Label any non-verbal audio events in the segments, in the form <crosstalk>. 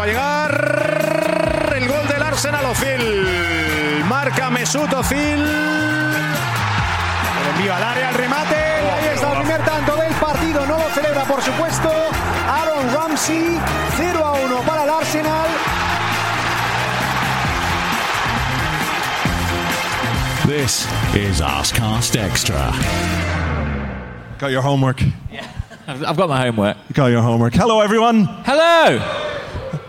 Va a llegar el gol del Arsenal Ozil. Marca Mesut Ozil. Envía al área el remate. Ahí está el primer tanto del partido. No lo celebra, por supuesto, Aaron Ramsey. 0 a 1 para el Arsenal. This is Arscast Extra. Got your homework. <laughs> I've got my homework. You got your homework. Hello, everyone. Hello.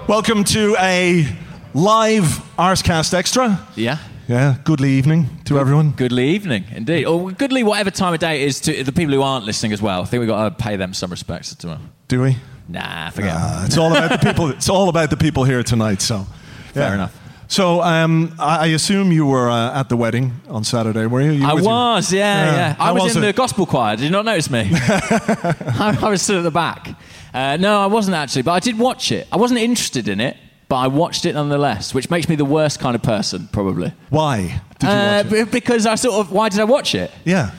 Welcome to a live Arsecast Extra. Yeah. Yeah, goodly evening to everyone. Goodly evening, indeed. Or goodly, whatever time of day it is to the people who aren't listening as well. I think we've got to pay them some respects to them. Do we? Nah, forget Uh, it's all about the people. It's all about the people here tonight. So, Fair yeah. enough. So, um, I, I assume you were uh, at the wedding on Saturday, were you? you I your- was, yeah, Yeah. yeah. I was, was in it? the gospel choir. Did you not notice me? I, <laughs> <laughs> I was stood at the back. Uh, no, I wasn't actually, but I did watch it. I wasn't interested in it, but I watched it nonetheless, which makes me the worst kind of person, probably. Why did you Uh, watch it? b- because I sort of, why did I watch it? Yeah.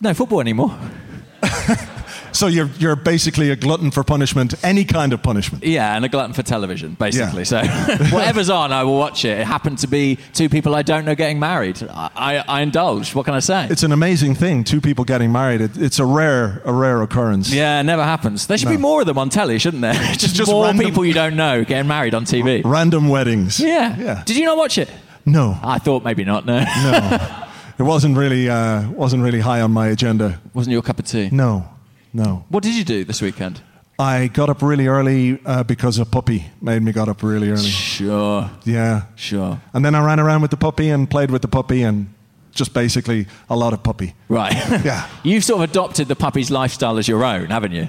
No football anymore. So you're you're basically a glutton for punishment, any kind of punishment. Yeah, and a glutton for television, basically. Yeah. So <laughs> whatever's on, I will watch it. It happened to be two people I don't know getting married. I, I, I indulged. What can I say? It's an amazing thing. Two people getting married. It, it's a rare a rare occurrence. yeah, it never happens. There should No. be more of them on telly, shouldn't there? <laughs> just, Just more random- people you don't know getting married on TV. <laughs> Random weddings. Yeah. Yeah. Did you not watch it? No. I thought maybe not. No. No. it wasn't really uh, wasn't really high on my agenda. Wasn't your cup of tea? No. No. What did you do this weekend? I got up really early uh, because a puppy made me got up really early. Sure. Yeah. Sure. And then I ran around with the puppy and played with the puppy and just basically a lot of puppy. Right. Yeah. <laughs> You've sort of adopted the puppy's lifestyle as your own, haven't you?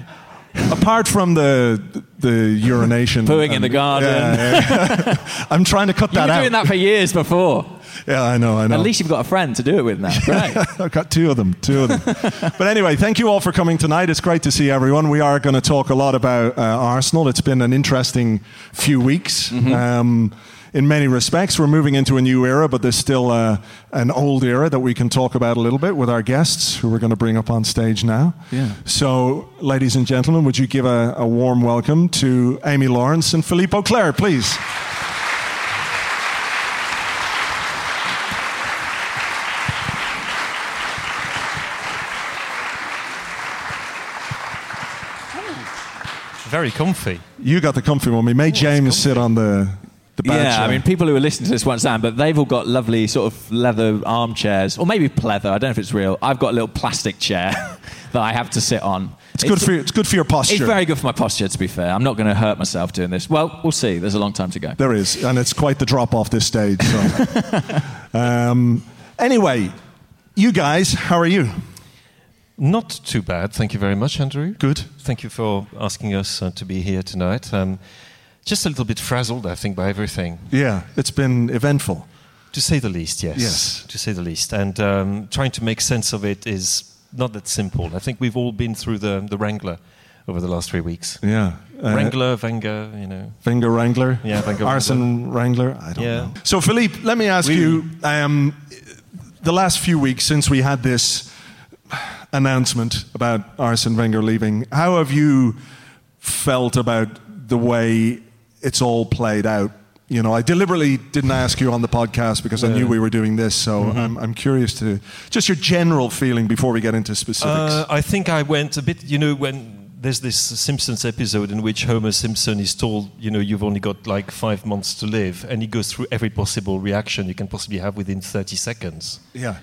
Apart from the the urination, Pooing in the garden. Yeah, yeah. <laughs> I'm trying to cut that out. You that were out. doing that for years before. Yeah, I know, I know. At least you've got a friend to do it with now. <laughs> Great. I've got two of them, two of them. <laughs> but anyway, thank you all for coming tonight. It's great to see everyone. We are going to talk a lot about uh, Arsenal. It's been an interesting few weeks. Mm-hmm. Um, in many respects, we're moving into a new era, but there's still uh, an old era that we can talk about a little bit with our guests, who we're going to bring up on stage now. Yeah. So, ladies and gentlemen, would you give a, a warm welcome to Amy Lawrence and Philippe Auclair, please? Very comfy. You got the comfy one. We made James sit on the the bad Yeah, chair. I mean, people who are listening to this won't understand, but they've all got lovely sort of leather armchairs, or maybe pleather. I don't know if it's real. I've got a little plastic chair <laughs> that I have to sit on. It's good for your, it's good for your posture. It's very good for my posture, to be fair. I'm not going to hurt myself doing this. Well, we'll see. There's a long time to go. There is, and it's quite the drop off this stage. So. <laughs> um, anyway, you guys, how are you? Not too bad. Thank you very much, Andrew. Good. Thank you for asking us uh, to be here tonight. Um, just a little bit frazzled, I think, by everything. Yeah, it's been eventful. To say the least, yes. Yes. To say the least. And um, trying to make sense of it is not that simple. I think we've all been through the, the Wrangler over the last three weeks. Yeah. Uh, Wrangler, Wenger, you know. Wenger Wrangler. Yeah, Wenger Arsene Wrangler. I don't Yeah. know. So, Philippe, let me ask Oui. you um, the last few weeks since we had this announcement about Arsene Wenger leaving, how have you felt about the way it's all played out? You know, I deliberately didn't ask you on the podcast because I knew we were doing this, so Mm-hmm. I'm, I'm curious to just your general feeling before we get into specifics. Uh, I think I went a bit, you know, when there's this Simpsons episode in which Homer Simpson is told, you know, you've only got like five months to live, and he goes through every possible reaction you can possibly have within 30 seconds. yeah.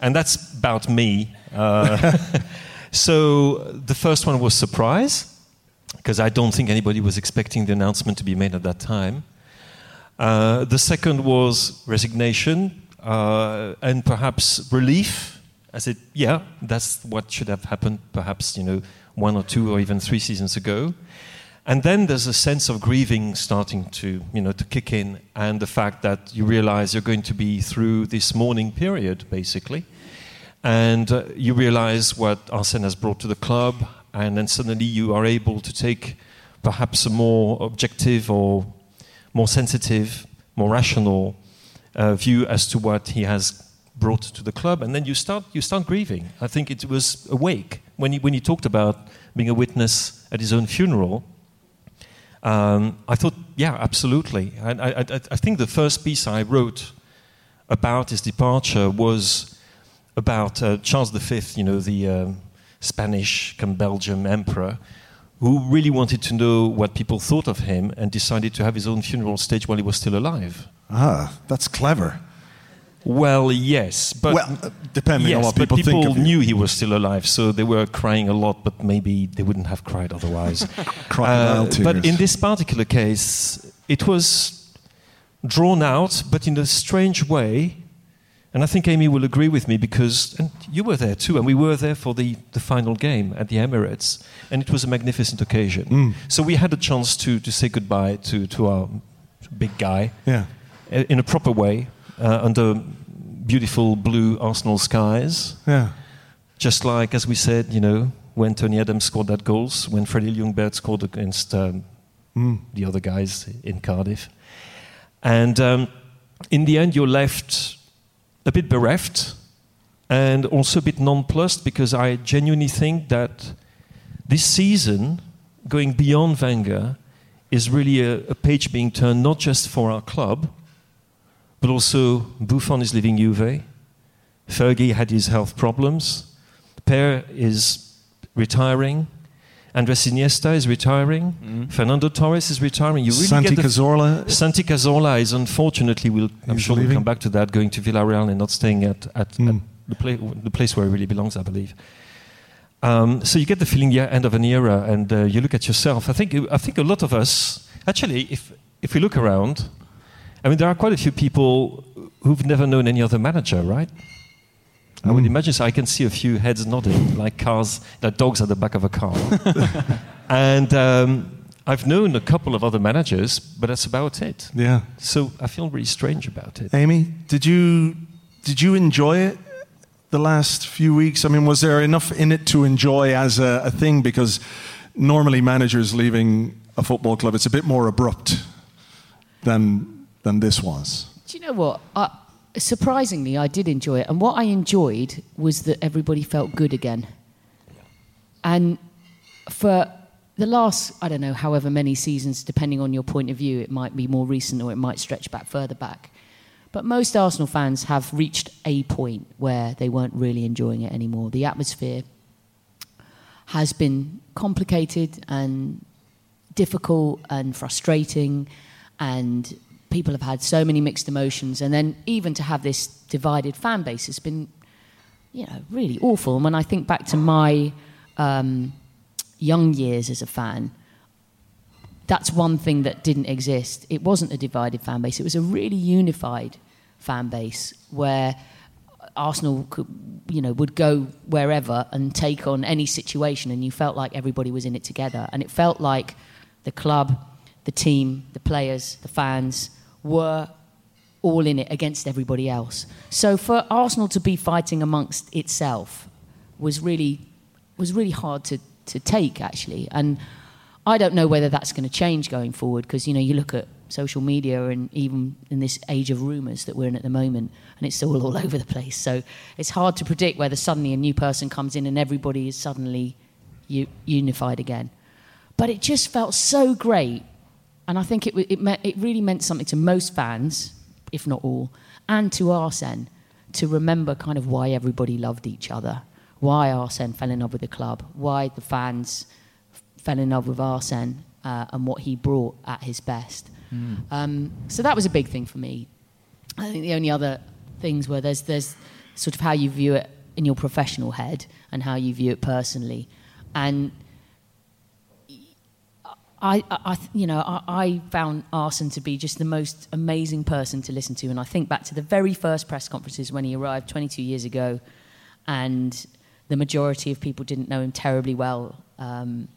And that's about me. Uh, <laughs> so the first one was surprise, because I don't think anybody was expecting the announcement to be made at that time. Uh, the second was resignation uh, and perhaps relief I said, yeah, that's what should have happened, perhaps, you know, one or two or even three seasons ago. And then there's a sense of grieving starting to, you know, to kick in, and the fact that you realize you're going to be through this mourning period, basically, and uh, you realize what Arsene has brought to the club, and then suddenly you are able to take perhaps a more objective or more sensitive, more rational uh, view as to what he has brought to the club, and then you start you start grieving. I think it was awake when he, when he talked about being a witness at his own funeral. Um, I thought, yeah, absolutely. I, I, I think the first piece I wrote about his departure was about uh, Charles V, you know, the um, Spanish come Belgium emperor, who really wanted to know what people thought of him and decided to have his own funeral stage while he was still alive. Ah, that's clever. Well, yes, but well, uh, depending yes, on what but people, people think of you. knew he was still alive, so they were crying a lot. But maybe they wouldn't have cried otherwise. <laughs> Uh, but in this particular case, it was drawn out, but in a strange way. And I think Amy will agree with me because, and you were there too, and we were there for the, the final game at the Emirates, and it was a magnificent occasion. Mm. So we had a chance to, to say goodbye to, to our big guy Yeah. in a proper way uh, under beautiful blue Arsenal skies. Yeah. Just like, as we said, you know, when Tony Adams scored that goals, when Freddie Ljungberg scored against um, Mm. the other guys in Cardiff. And um, in the end, you're left a bit bereft and also a bit nonplussed because I genuinely think that this season, going beyond Wenger, is really a, a page being turned not just for our club, but also Buffon is leaving Juve, Fergie had his health problems, Per is retiring, Andres Iniesta is retiring, Fernando Torres is retiring. You really Santi get the Cazorla. Santi Cazorla is unfortunately, will I'm He's sure we'll come back to that, going to Villarreal and not staying at, at, Mm. at the, pla- the place where he really belongs, I believe. Um, so you get the feeling, yeah, end of an era, and uh, you look at yourself. I think, I think a lot of us, actually, if, if we look around, I mean, there are quite a few people who've never known any other manager, right? I would Mm. imagine so. I can see a few heads nodding, like cars, like dogs at the back of a car. <laughs> and um, I've known a couple of other managers, but that's about it. Yeah. So I feel really strange about it. Amy, did you did you enjoy it the last few weeks? I mean, was there enough in it to enjoy as a, a thing? Because normally managers leaving a football club, it's a bit more abrupt than than this was. Do you know what? I, surprisingly, I did enjoy it. And what I enjoyed was that everybody felt good again. And for the last, I don't know, however many seasons, depending on your point of view, it might be more recent or it might stretch back further back. But most Arsenal fans have reached a point where they weren't really enjoying it anymore. The atmosphere has been complicated and difficult and frustrating, and people have had so many mixed emotions. And then even to have this divided fan base has been, you know, really awful. And when I think back to my um, young years as a fan, that's one thing that didn't exist. It wasn't a divided fan base. It was a really unified fan base where Arsenal could, you know, would go wherever and take on any situation, and you felt like everybody was in it together. And it felt like the club, the team, the players, the fans were all in it against everybody else. So for Arsenal to be fighting amongst itself was really was really hard to, to take actually. And I don't know whether that's going to change going forward because you know you look at social media and even in this age of rumours that we're in at the moment, and it's all all over the place. So it's hard to predict whether suddenly a new person comes in and everybody is suddenly u- unified again. But it just felt so great, and I think it it, me- it really meant something to most fans, if not all, and to Arsene to remember kind of why everybody loved each other, why Arsene fell in love with the club, why the fans fell in love with Arsene uh, and what he brought at his best. Um, so that was a big thing for me. I think the only other things were there's there's sort of how you view it in your professional head and how you view it personally, and I, I, you know, I, I found Arsene to be just the most amazing person to listen to, and I think back to the very first press conferences when he arrived 22 years ago, and the majority of people didn't know him terribly well. Um,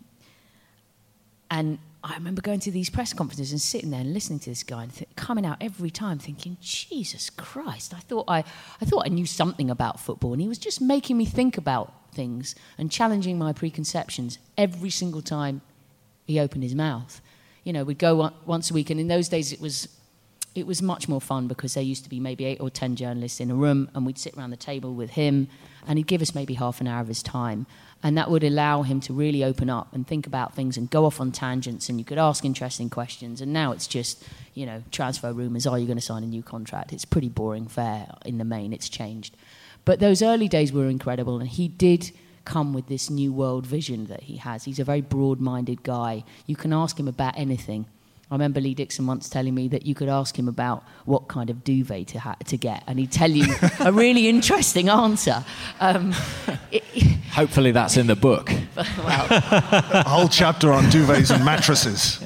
and I remember going to these press conferences and sitting there and listening to this guy and th- coming out every time thinking, Jesus Christ, I thought I, I thought I knew something about football. And he was just making me think about things and challenging my preconceptions every single time he opened his mouth. You know, we'd go once a week, and in those days it was it was much more fun because there used to be maybe eight or ten journalists in a room, and we'd sit around the table with him, and he'd give us maybe half an hour of his time. And that would allow him to really open up and think about things and go off on tangents, and you could ask interesting questions. And now it's just, you know, transfer rumours are oh, you going to sign a new contract? It's pretty boring fare in the main, it's changed. But those early days were incredible, and he did come with this new world vision that he has. He's a very broad minded guy. You can ask him about anything I remember Lee Dixon once telling me that you could ask him about what kind of duvet to, ha- to get, and he'd tell you a really <laughs> interesting answer. Um, it, Hopefully, that's in the book. <laughs> well, a whole chapter on duvets and mattresses.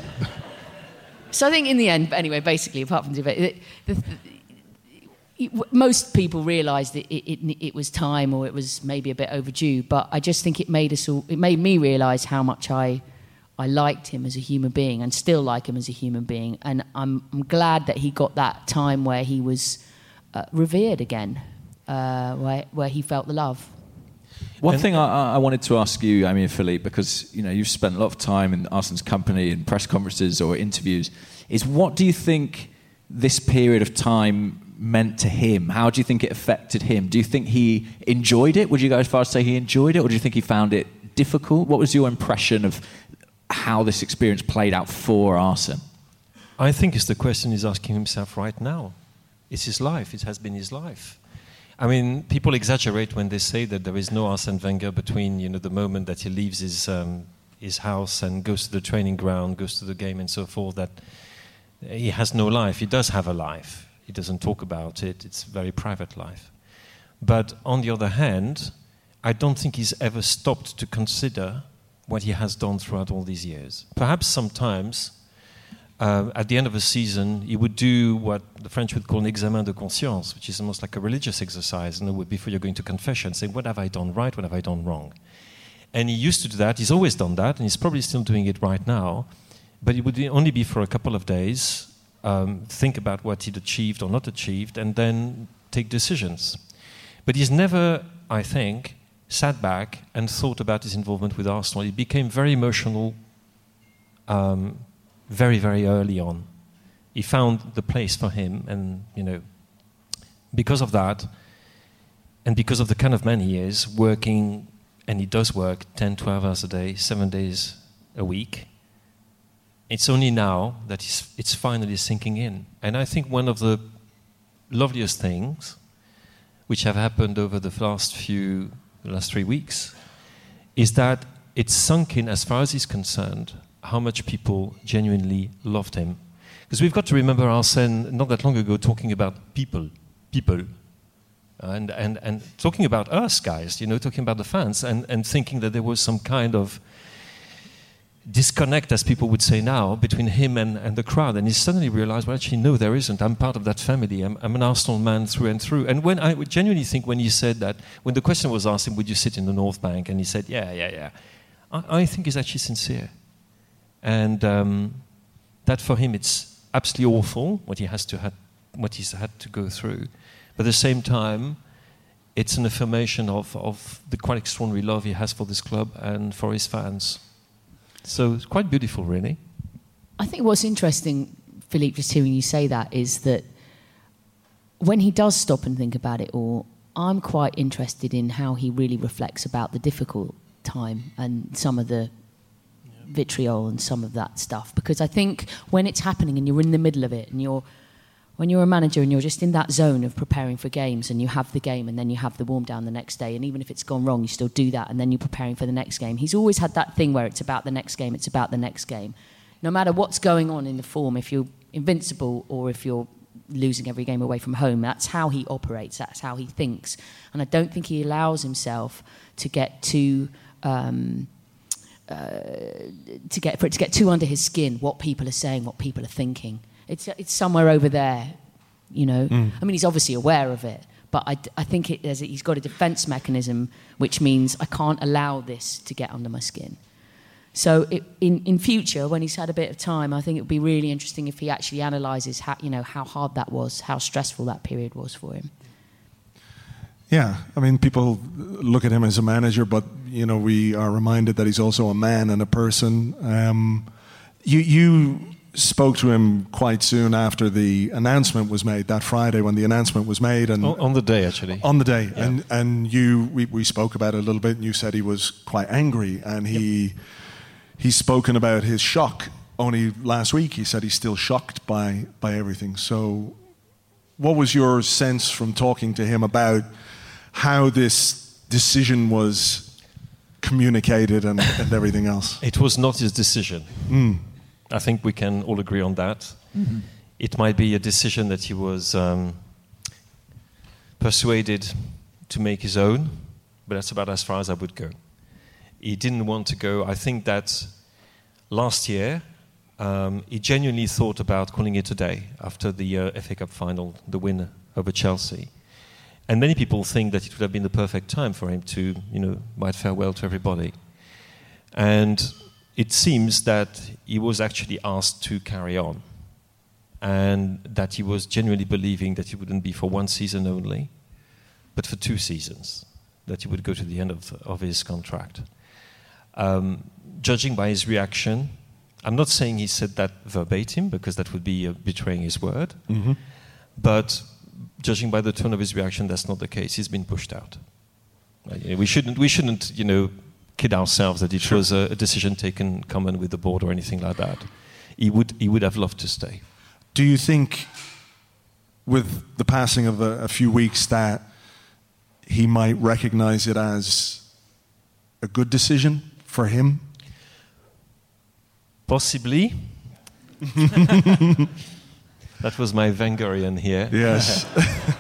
So I think in the end, anyway, basically, apart from duvet, the, the, it, most people realised that it, it, it, was time or it was maybe a bit overdue. But I just think it made us all, it made me realise how much I I liked him as a human being and still like him as a human being. And I'm, I'm glad that he got that time where he was uh, revered again, uh, where, where he felt the love. One thing I, I, wanted to ask you, I mean, Philippe, because you know you've spent a lot of time in Arsenal's company in press conferences or interviews, is what do you think this period of time meant to him? How do you think it affected him? Do you think he enjoyed it? Would you go as far as say he enjoyed it, or do you think he found it difficult? What was your impression of how this experience played out for Arsene? I think it's the question he's asking himself right now. It's his life. It has been his life. I mean, people exaggerate when they say that there is no Arsene Wenger between you know the moment that he leaves his um, his house and goes to the training ground, goes to the game, and so forth. That he has no life. He does have a life. He doesn't talk about it. It's very private life. But on the other hand, I don't think he's ever stopped to consider what he has done throughout all these years. Perhaps sometimes, uh, at the end of a season, he would do what the French would call an examen de conscience, which is almost like a religious exercise, and before you're going to confession, say, what have I done right, what have I done wrong? And he used to do that, he's always done that, and he's probably still doing it right now, but it would only be for a couple of days, um, think about what he'd achieved or not achieved, and then take decisions. But he's never, I think, sat back and thought about his involvement with Arsenal. He became very emotional um, very, very early on. He found the place for him, and, you know, because of that, and because of the kind of man he is, working, and he does work 10, 12 hours a day, seven days a week, it's only now that it's finally sinking in. And I think one of the loveliest things which have happened over the last few the last three weeks, is that it's sunk in, as far as he's concerned, how much people genuinely loved him. Because we've got to remember Arsene not that long ago talking about people, people, and, and, and talking about us guys, you know, talking about the fans, and, and thinking that there was some kind of disconnect, as people would say now, between him and, and the crowd. And he suddenly realized, well, actually, no, there isn't. I'm part of that family. I'm, I'm, an Arsenal man through and through. And when I genuinely think when you said that, when the question was asked him, would you sit in the North Bank? And he said, yeah, yeah, yeah. I, I think he's actually sincere. And um, that for him, it's absolutely awful what he has to had, what he's had to go through. But at the same time, it's an affirmation of, of the quite extraordinary love he has for this club and for his fans. So it's quite beautiful, really. I think what's interesting, Philippe, just hearing you say that, is that when he does stop and think about it all, I'm quite interested in how he really reflects about the difficult time and some of the vitriol and some of that stuff. Because I think when it's happening and you're in the middle of it and you're when you're a manager and you're just in that zone of preparing for games and you have the game and then you have the warm down the next day and even if it's gone wrong you still do that and then you're preparing for the next game. He's always had that thing where it's about the next game it's about the next game. No matter what's going on in the form if you're invincible or if you're losing every game away from home that's how he operates that's how he thinks. And i don't think he allows himself to get too um, uh, to get for it to get too under his skin what people are saying what people are thinking it's, it's somewhere over there, you know. Mm. I mean, he's obviously aware of it, But I, I think it, a, he's got a defence mechanism, which means I can't allow this to get under my skin. So it, in, in future, when he's had a bit of time, I think it would be really interesting if he actually analyses how, you know, how hard that was, how stressful that period was for him. Yeah, I mean, people look at him as a manager, but you know, we are reminded that he's also a man and a person. Um, you, you spoke to him quite soon after the announcement was made that Friday when the announcement was made, and on, on the day actually. on the day, and and you we, we spoke about it a little bit, and you said he was quite angry, and he he's spoken about his shock only last week. He said he's still shocked by by everything. So, what was your sense from talking to him about how this decision was communicated and, and everything else? It was not his decision. Hmm. I think we can all agree on that. It might be a decision that he was um, persuaded to make his own, but that's about as far as I would go. He didn't want to go. I think that last year um, he genuinely thought about calling it a day after the uh, FA Cup final, the win over Chelsea. And many people think that it would have been the perfect time for him to, you know, bid farewell to everybody. And it seems that he was actually asked to carry on, and that he was genuinely believing that it wouldn't be for one season only, but for two seasons, that he would go to the end of, of his contract. Um, judging by his reaction, I'm not saying he said that verbatim because that would be uh, betraying his word, but judging by the tone of his reaction, that's not the case. He's been pushed out. Uh, We shouldn't, we shouldn't, you know, kid ourselves that it was a, a decision taken common with the board or anything like that. He would, he would have loved to stay. Do you think, with the passing of a, a few weeks, that he might recognize it as a good decision for him? Possibly. <laughs> that was my Wengerian here. Yes. <laughs>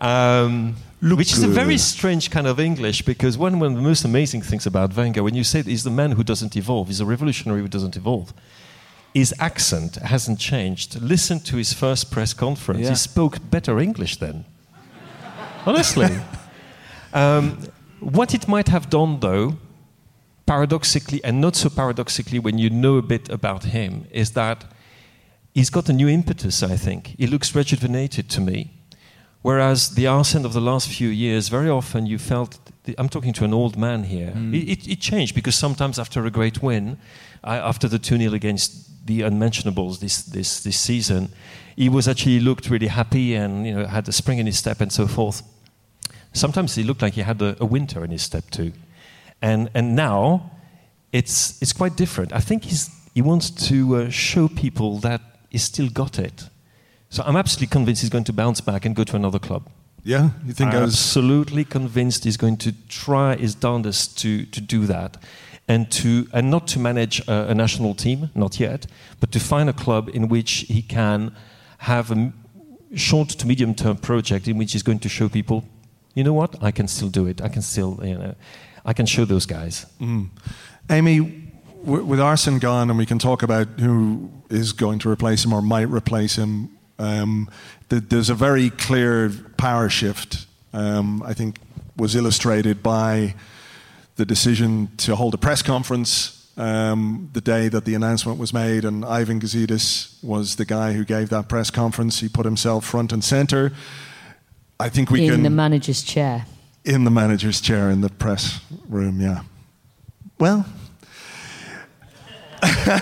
Um, Look which is a very strange kind of English because one, one of the most amazing things about Wenger, when you say he's the man who doesn't evolve, he's a revolutionary who doesn't evolve, his accent hasn't changed. Listen to his first press conference. Yeah. He spoke better English then. Honestly. <laughs> um, what it might have done, though, paradoxically, and not so paradoxically when you know a bit about him, is that he's got a new impetus, I think. He looks rejuvenated to me. Whereas the Arsene of the last few years, very often you felt, I'm talking to an old man here, it, it, it changed because sometimes after a great win, I, after the 2 0 against the unmentionables this, this, this season, he was actually looked really happy and you know, had a spring in his step and so forth. Sometimes he looked like he had a, a winter in his step too. And, and now it's, it's quite different. I think he's, he wants to uh, show people that he's still got it. So I'm absolutely convinced he's going to bounce back and go to another club. yeah, you think I I'm was. absolutely convinced he's going to try his darndest to, to do that. And, to, and not to manage a, a national team, not yet, but to find a club in which he can have a short to medium term project in which he's going to show people, you know what, I can still do it. I can still, you know, I can show those guys. Mm. Amy, w- with Arsene gone, and we can talk about who is going to replace him or might replace him, um, th- there's a very clear power shift, um, I think, was illustrated by the decision to hold a press conference um, the day that the announcement was made, and Ivan Gazidis was the guy who gave that press conference. He put himself front and center. I think we in can In the manager's chair. in the manager's chair in the press room, yeah. Well, <laughs>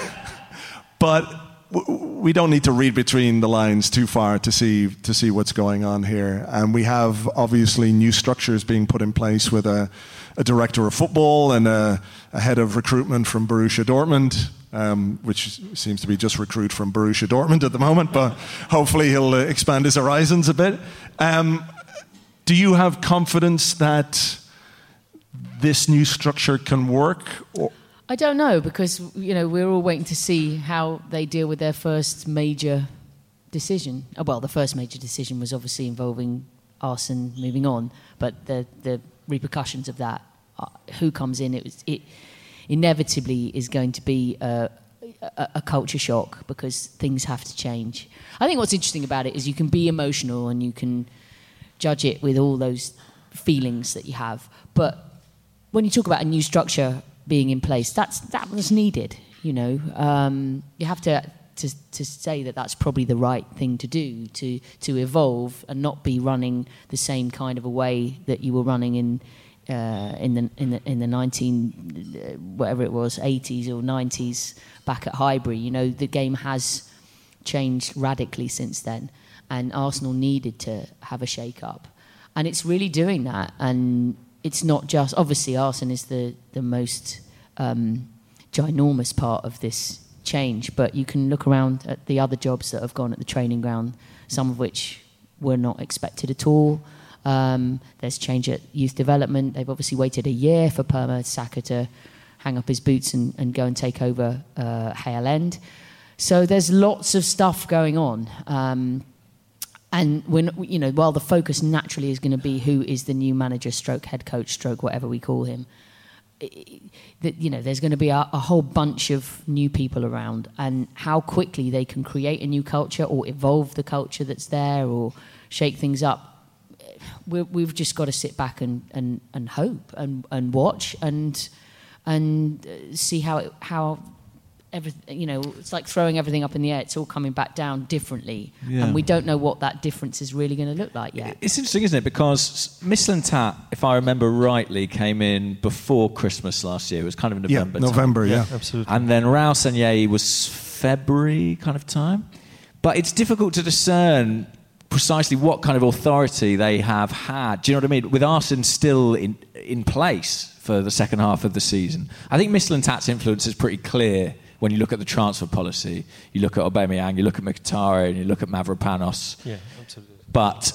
but we don't need to read between the lines too far to see to see what's going on here. And we have obviously new structures being put in place with a, a director of football and a, a head of recruitment from Borussia Dortmund. Um, which seems to be just recruit from Borussia Dortmund at the moment, but hopefully he'll uh, expand his horizons a bit. Um, do you have confidence that this new structure can work? Or, I don't know because you know we're all waiting to see how they deal with their first major decision. Uh, Well, the first major decision was obviously involving Arsene moving on, but the the repercussions of that, uh, who comes in, it was it inevitably is going to be a, a culture shock because things have to change. I think what's interesting about it is you can be emotional and you can judge it with all those feelings that you have. But when you talk about a new structure being in place, that's that was needed. You know, um, you have to, to to say that that's probably the right thing to do to to evolve and not be running the same kind of a way that you were running in. Uh, in the in the in the 19 uh, whatever it was 80s or 90s back at Highbury you know the game has changed radically since then and Arsenal needed to have a shake up and it's really doing that and it's not just obviously Arsene is the the most um, ginormous part of this change. But you can look around at the other jobs that have gone at the training ground, some of which were not expected at all. Um, there's change at youth development. They've obviously waited a year for Per Mertesacker to hang up his boots and, and go and take over uh, Hale End. So there's lots of stuff going on. Um, and when you know, while the focus naturally is going to be who is the new manager, stroke head coach, stroke whatever we call him, that you know there's going to be a, a, whole bunch of new people around, and how quickly they can create a new culture or evolve the culture that's there or shake things up. we have just got to sit back and, and, and hope and, and watch and and uh, see how it, how everything you know it's like throwing everything up in the air. It's all coming back down differently. Yeah. and we don't know what that difference is really going to look like yet. It's interesting isn't it? Because Mislintat if i remember rightly came in before christmas last year. It was kind of november yeah, november time. yeah. yeah absolutely. And then Raul Sanllehi was february kind of time. But it's difficult to discern precisely what kind of authority they have had. Do you know what i mean? With Arsene still in in place for the second half of the season. I think Mislintat's influence is pretty clear when you look at the transfer policy, you look at Aubameyang, you look at Mkhitaryan, you look at Mavropanos. Yeah, absolutely. But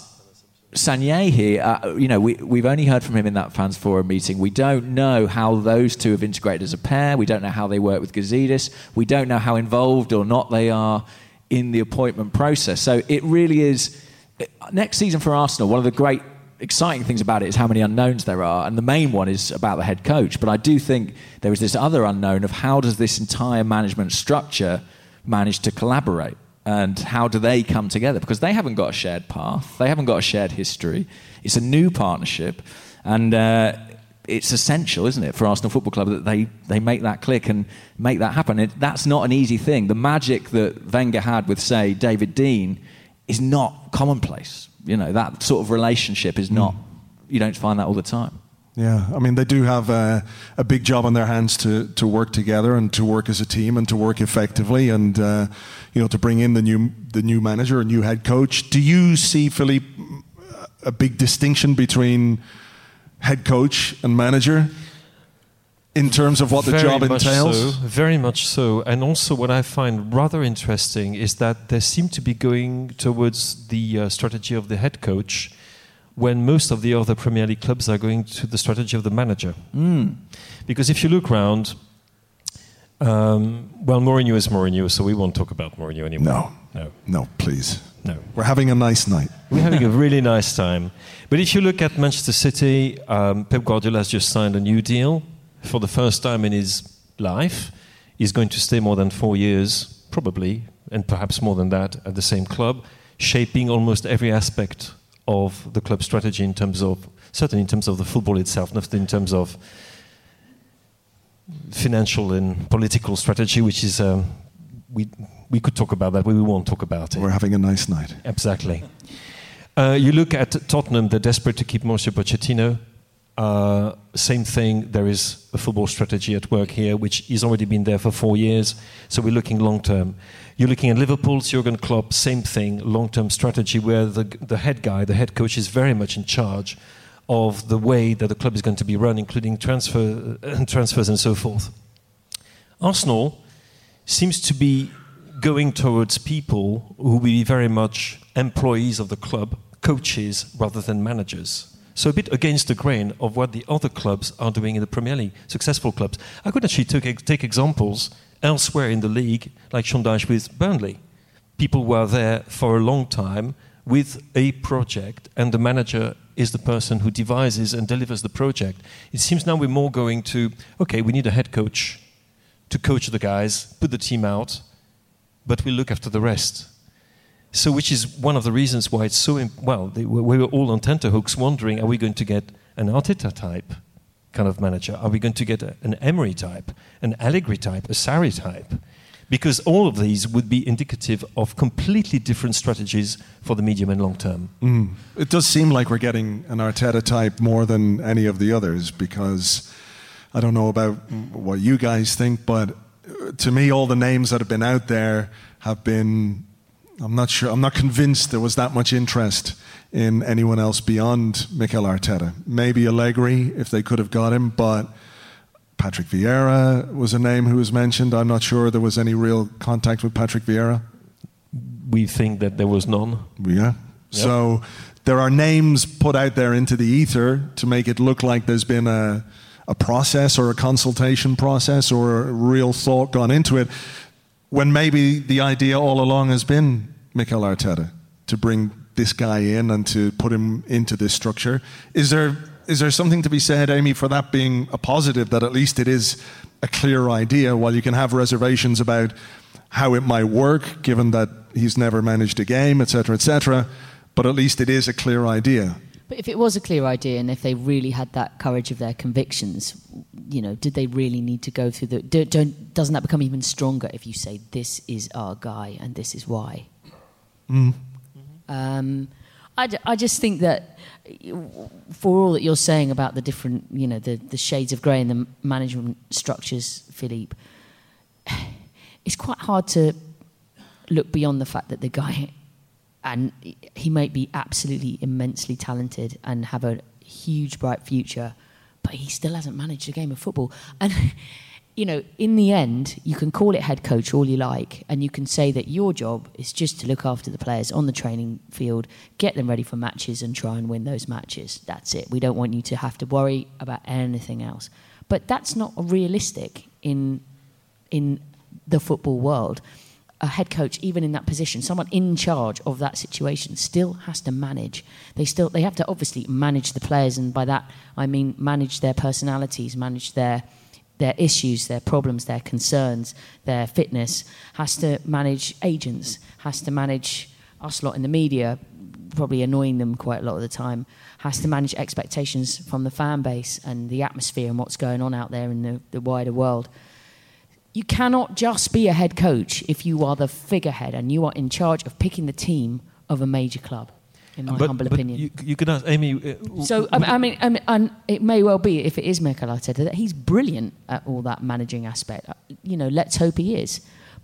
Sanllehi, uh, you know, we, we've only heard from him in that fans forum meeting. We don't know how those two have integrated as a pair. We don't know how they work with Gazidis. We don't know how involved or not they are in the appointment process. So it really is. Next season for Arsenal, one of the great exciting things about it is how many unknowns there are, and the main one is about the head coach. But I do think there is this other unknown of how does this entire management structure manage to collaborate, and how do they come together? Because they haven't got a shared path, they haven't got a shared history. It's a new partnership, and uh, it's essential, isn't it, for Arsenal Football Club that they, they make that click and make that happen. It, that's not an easy thing. The magic that Wenger had with, say, David Dean is not commonplace you know, that sort of relationship is not, you don't find that all the time. Yeah, I mean, they do have a, a, big job on their hands to, to work together and to work as a team and to work effectively and, uh, you know, to bring in the new, the new manager, a new head coach. Do you see, Philippe, a big distinction between head coach and manager? In terms of what the very job entails? So, very much so. And also, what I find rather interesting is that they seem to be going towards the uh, strategy of the head coach when most of the other Premier League clubs are going to the strategy of the manager. Mm. Because if you look around, um, well, Mourinho is Mourinho, so we won't talk about Mourinho anymore. No. No. No, please. No. We're having a nice night. We're having a really nice time. But if you look at Manchester City, um, Pep Guardiola has just signed a new deal for the first time in his life, is going to stay more than four years, probably, and perhaps more than that, at the same club, shaping almost every aspect of the club strategy in terms of, certainly in terms of the football itself, not in terms of financial and political strategy, which is, um, we, we could talk about that, but we won't talk about it. We're having a nice night. Exactly. Uh, you look at Tottenham, they're desperate to keep Mauricio Pochettino. Uh, same thing, there is a football strategy at work here, which has already been there for four years. So we're looking long term. You're looking at Liverpool's Jurgen Klopp, same thing, long term strategy, where the, the head guy, the head coach, is very much in charge of the way that the club is going to be run, including transfer, uh, <coughs> transfers and so forth. Arsenal seems to be going towards people who will be very much employees of the club, coaches rather than managers. So a bit against the grain of what the other clubs are doing in the Premier League, successful clubs. I could actually take, take examples elsewhere in the league, like Dyche with Burnley. People were there for a long time with a project, and the manager is the person who devises and delivers the project. It seems now we're more going to, okay, we need a head coach to coach the guys, put the team out, but we look after the rest. So, which is one of the reasons why it's so well. We were all on tenterhooks, wondering: Are we going to get an Arteta type kind of manager? Are we going to get a, an Emery type, an Allegri type, a Sarri type? Because all of these would be indicative of completely different strategies for the medium and long term. Mm. It does seem like we're getting an Arteta type more than any of the others because I don't know about what you guys think, but uh, to me, all the names that have been out there have been. I'm not sure. I'm not convinced there was that much interest in anyone else beyond Mikel Arteta. Maybe Allegri, if they could have got him, but Patrick Vieira was a name who was mentioned. I'm not sure there was any real contact with Patrick Vieira. We think that there was none. Yeah. Yep. So there are names put out there into the ether to make it look like there's been a, a process or a consultation process or a real thought gone into it, when maybe the idea all along has been Mikel Arteta to bring this guy in and to put him into this structure. Is there is there something to be said, Amy, for that being a positive, that at least it is a clear idea, while you can have reservations about how it might work, given that he's never managed a game, etc., etc., but at least it is a clear idea. But if it was a clear idea and if they really had that courage of their convictions, you know, did they really need to go through the. Do, doesn't that become even stronger if you say, this is our guy and this is why? Mm. Um, I, I just think that for all that you're saying about the different, you know, the, the shades of grey in the management structures, Philippe, it's quite hard to look beyond the fact that the guy, and he might be absolutely immensely talented and have a huge, bright future, but he still hasn't managed a game of football. And <laughs> you know, in the end, you can call it head coach all you like, and you can say that your job is just to look after the players on the training field, get them ready for matches, and try and win those matches. That's it. We don't want you to have to worry about anything else. But that's not realistic in in the football world. A head coach, even in that position, someone in charge of that situation, still has to manage. They still they have to obviously manage the players, and by that I mean manage their personalities, manage their their issues, their problems, their concerns, their fitness, has to manage agents, has to manage us lot in the media, probably annoying them quite a lot of the time, has to manage expectations from the fan base and the atmosphere and what's going on out there in the, the wider world. You cannot just be a head coach if you are the figurehead and you are in charge of picking the team of a major club in my but, humble but opinion. You, you could ask Amy. Uh, so I, I, mean, I mean, and it may well be if it is Mikel Arteta that he's brilliant at all that managing aspect. Uh, you know, let's hope he is.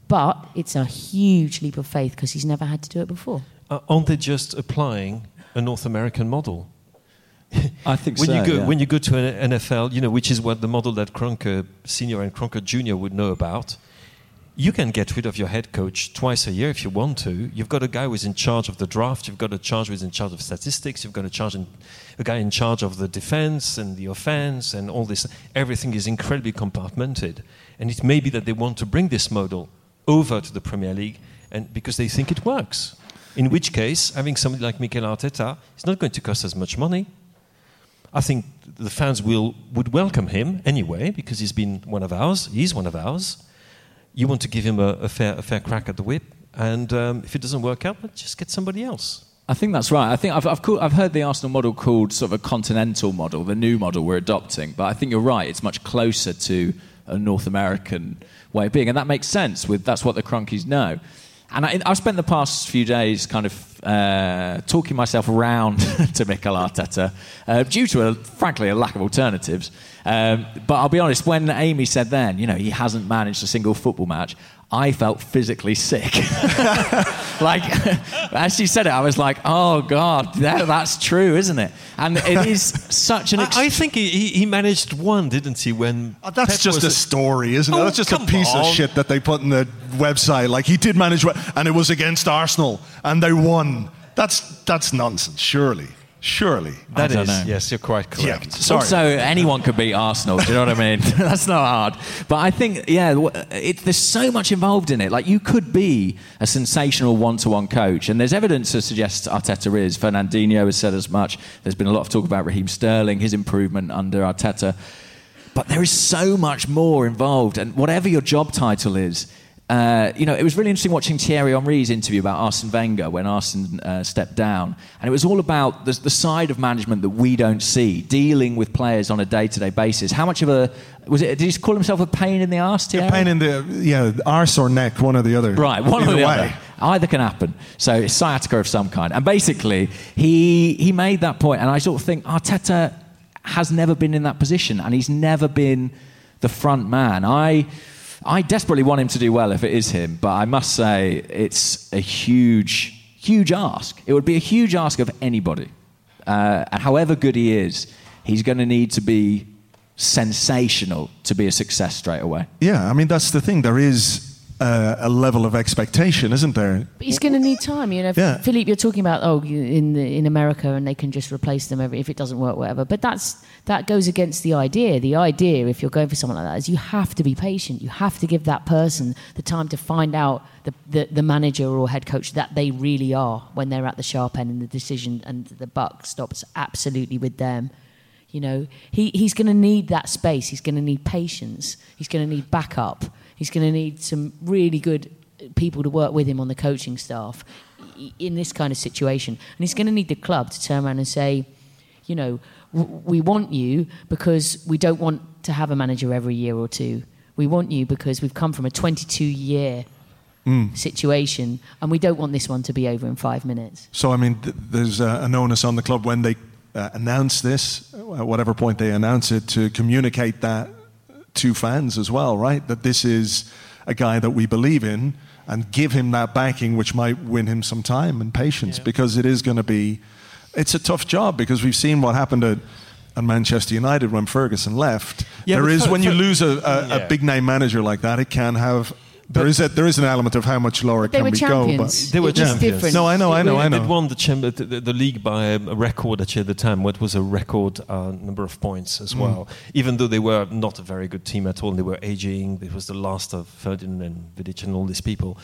But it's a huge leap of faith because he's never had to do it before. Uh, aren't they just applying a North American model? <laughs> I think when so. You go, yeah. When you go to an NFL, you know, which is what the model that Kroenke Senior and Kroenke Junior would know about you can get rid of your head coach twice a year if you want to. You've got a guy who's in charge of the draft. You've got a charge who's in charge of statistics. You've got a charge in, a guy in charge of the defense and the offense and all this. Everything is incredibly compartmented, and it may be that they want to bring this model over to the Premier League, and because they think it works. In which case, having somebody like Mikel Arteta is not going to cost as much money. I think the fans will would welcome him anyway because he's been one of ours. He's one of ours you want to give him a, a fair, a fair crack at the whip. And um, if it doesn't work out, let's just get somebody else. I think that's right. I think I've, I've, called, I've, heard the Arsenal model called sort of a continental model, the new model we're adopting. But I think you're right. It's much closer to a North American way of being, and that makes sense. With that's what the Kroenkes know. And I, have spent the past few days kind of uh, talking myself around <laughs> to Mikel Arteta uh, due to, a, frankly, a lack of alternatives. Um, but I'll be honest, when Amy said then, you know, he hasn't managed a single football match, I felt physically sick. <laughs> like, as she said it, I was like, oh, God, that, that's true, isn't it? And it <laughs> is such an. Ex- I, I, think he, he managed one, didn't he? When oh, that's Pep just a story, isn't oh, it? That's just a piece on. of shit that they put in the website. Like, he did manage one, and it was against Arsenal, and they won. That's, that's nonsense, surely. Surely. That is, know. yes, you're quite correct. Yeah. Sorry. Also, anyone could beat Arsenal. Do you know what I mean? <laughs> <laughs> That's not hard. But I think, yeah, it, there's so much involved in it. Like, you could be a sensational one to one coach. And there's evidence to suggest Arteta is. Fernandinho has said as much. There's been a lot of talk about Raheem Sterling, his improvement under Arteta. But there is so much more involved. And whatever your job title is, uh, you know, it was really interesting watching Thierry Henry's interview about Arsene Wenger when Arsene uh, stepped down. And it was all about the, the, side of management that we don't see, dealing with players on a day to day basis. How much of a. Was it, did he call himself a pain in the arse, Thierry? A pain in the. Yeah, arse or neck, one or the other. Right, one Either or the way. other. Either can happen. So it's sciatica of some kind. And basically, he, he made that point, and I sort of think Arteta has never been in that position, and he's never been the front man. I I desperately want him to do well if it is him, but I must say it's a huge, huge ask. It would be a huge ask of anybody. Uh, and however good he is, he's going to need to be sensational to be a success straight away. Yeah, I mean, that's the thing. There is uh, a level of expectation, isn't there? But he's going to need time. You know, yeah. Philippe, you're talking about oh, in the, in America, and they can just replace them every, if it doesn't work, whatever. But that's that goes against the idea. The idea, if you're going for someone like that, is you have to be patient. You have to give that person the time to find out the, the, the manager or head coach that they really are when they're at the sharp end and the decision and the buck stops absolutely with them. You know, he, he's going to need that space. He's going to need patience. He's going to need backup He's going to need some really good people to work with him on the coaching staff in this kind of situation. And he's going to need the club to turn around and say, you know, we want you because we don't want to have a manager every year or two. We want you because we've come from a 22 year mm. situation and we don't want this one to be over in five minutes. So, I mean, th- there's uh, an onus on the club when they uh, announce this, at whatever point they announce it, to communicate that to fans as well, right? That this is a guy that we believe in and give him that backing, which might win him some time and patience yeah. because it is going to be, it's a tough job because we've seen what happened at, at Manchester United when Ferguson left. Yeah, there is, for, when for, you lose a, a, yeah. a big name manager like that, it can have there is a, there is an element of how much lower they can we champions. go. But they were champions. Different. No, I know, I know, I know. They won the, cham- the, the, the, league by a record actually at the time. What was a record uh, number of points as mm. well. Even though they were not a very good team at all, they were aging. It was the last of Ferdinand and Vidic and all these people.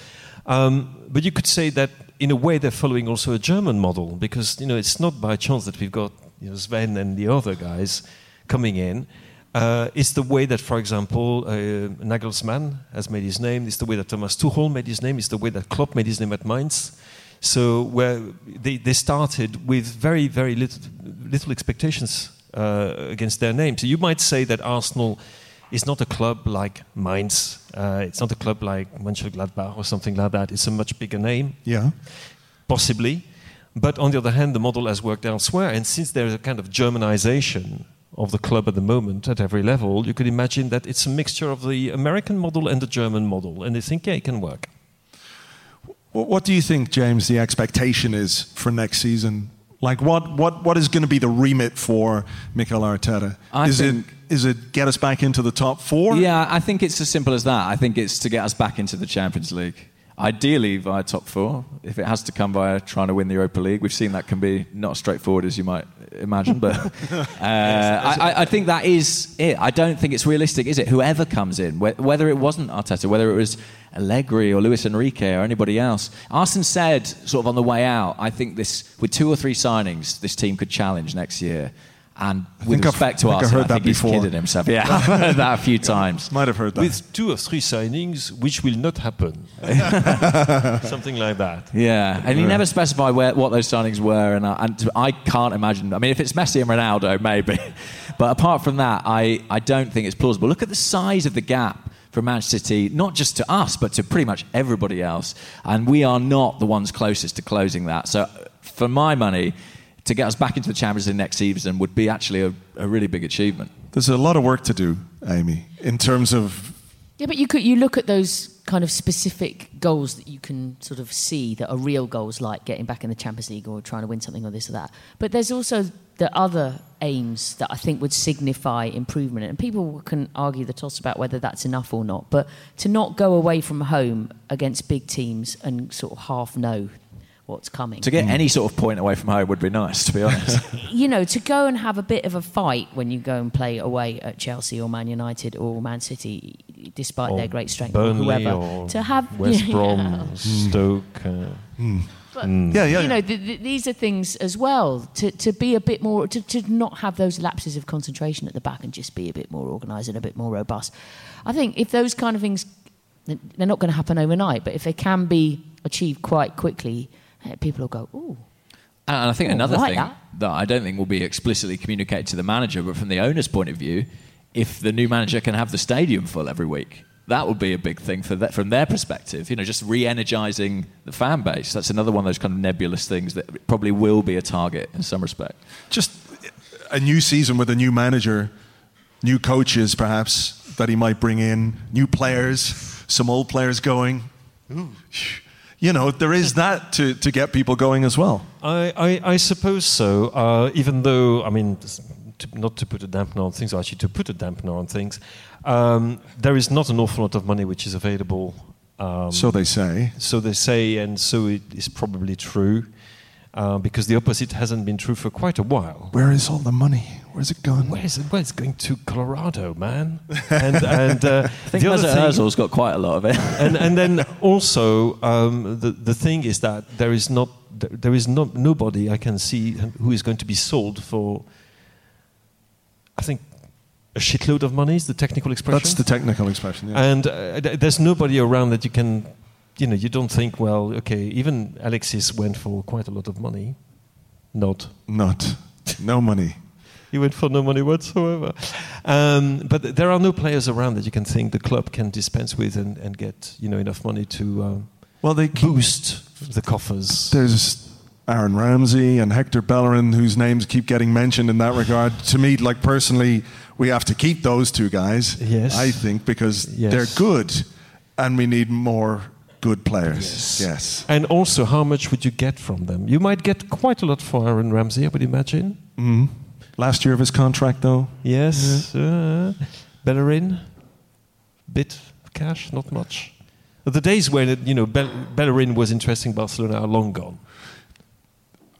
Um, but you could say that in a way they're following also a German model because you know it's not by chance that we've got you know, Sven and the other guys coming in. Uh, it's the way that, for example, uh, Nagelsmann has made his name. It's the way that Thomas Tuchel made his name. It's the way that Klopp made his name at Mainz. So where they, they started with very, very little, little expectations uh, against their name. So you might say that Arsenal is not a club like Mainz. Uh, it's not a club like Mönchengladbach or something like that. It's a much bigger name. Yeah. Possibly. But on the other hand, the model has worked elsewhere. And since there's a kind of Germanization of the club at the moment at every level, you could imagine that it's a mixture of the American model and the German model, and they think, yeah, it can work. What do you think, James, the expectation is for next season? Like, what, what, what is going to be the remit for Mikel Arteta? I is think, it is it get us back into the top four? Yeah, I think it's as simple as that. I think it's to get us back into the Champions League. Ideally via top four. If it has to come via trying to win the Europa League, we've seen that can be not as straightforward as you might imagine. But <laughs> uh, I, I, think that is it. I don't think it's realistic, is it? Whoever comes in, whether it wasn't Arteta, whether it was Allegri or Luis Enrique or anybody else. Arsene said, sort of on the way out, I think this with two or three signings, this team could challenge next year. And with respect I've, to us, I, heard I think that before. he's kidding himself. Yeah, I've <laughs> heard that a few times. <laughs> Might have heard that. With two or three signings, which will not happen. <laughs> Something like that. Yeah, and he never specified where, what those signings were, and I, and I can't imagine. I mean, if it's Messi and Ronaldo, maybe. but apart from that, I, I don't think it's plausible. Look at the size of the gap from Manchester City, not just to us, but to pretty much everybody else. And we are not the ones closest to closing that. So, for my money, to get us back into the Champions League next season would be actually a, a really big achievement. There's a lot of work to do, Amy, in terms of. Yeah, but you could you look at those kind of specific goals that you can sort of see that are real goals, like getting back in the Champions League or trying to win something or this or that. But there's also the other aims that I think would signify improvement, and people can argue the toss about whether that's enough or not. But to not go away from home against big teams and sort of half know what's coming. To get mm. any sort of point away from home would be nice, to be honest. <laughs> you know, to go and have a bit of a fight when you go and play away at Chelsea or Man United or Man City, despite or their great strength Burnley or whoever, or to have <laughs> West Brom, yeah. Stoke. Uh, mm. But, mm. yeah, yeah. You know, th- th- these are things as well to, to be a bit more, to, to not have those lapses of concentration at the back and just be a bit more organised and a bit more robust. I think if those kind of things They're not going to happen overnight, but if they can be achieved quite quickly, people will go, ooh. And I think another like thing that. that. I don't think will be explicitly communicated to the manager, but from the owner's point of view, if the new manager can have the stadium full every week, that would be a big thing for that, from their perspective. You know, just re-energizing the fan base. That's another one of those kind of nebulous things that probably will be a target in some respect. Just a new season with a new manager, new coaches perhaps that he might bring in, new players, some old players going. You know, there is that to, to get people going as well. I, I, I suppose so. Uh, even though, I mean, to, not to put a dampener on things, actually to put a dampener on things, um, there is not an awful lot of money which is available. Um, So they say. so they say, and so it is probably true, uh, because the opposite hasn't been true for quite a while. Where is all the money? Where's it gone? Where's it? Where's it going to Colorado, man? And <laughs> and uh, I think the other Mesut thing- Ozil's got quite a lot of it. <laughs> and and then also um, the the thing is that there is not there there is no, nobody I can see who is going to be sold for. I think a shitload of money is the technical expression. That's the technical expression. Yeah. and uh, there's nobody around that you can, you know, you don't think well, okay, even Alexis went for quite a lot of money, not Not. No money. he went for no money whatsoever. Um, but there are no players around that you can think the club can dispense with and, and get you know enough money to uh, Well, they boost the coffers. there's Aaron Ramsey and Hector Bellerin, whose names keep getting mentioned in that regard. To me, like personally, we have to keep those two guys. Yes. I think because Yes. they're good, and we need more good players. Yes. yes. And also, how much would you get from them? You might get quite a lot for Aaron Ramsey, I would imagine. Mm. Last year of his contract, though. Yes. Uh, Bellerin, bit of cash, not much. The days when you know Bell- Bellerin was interesting Barcelona are long gone.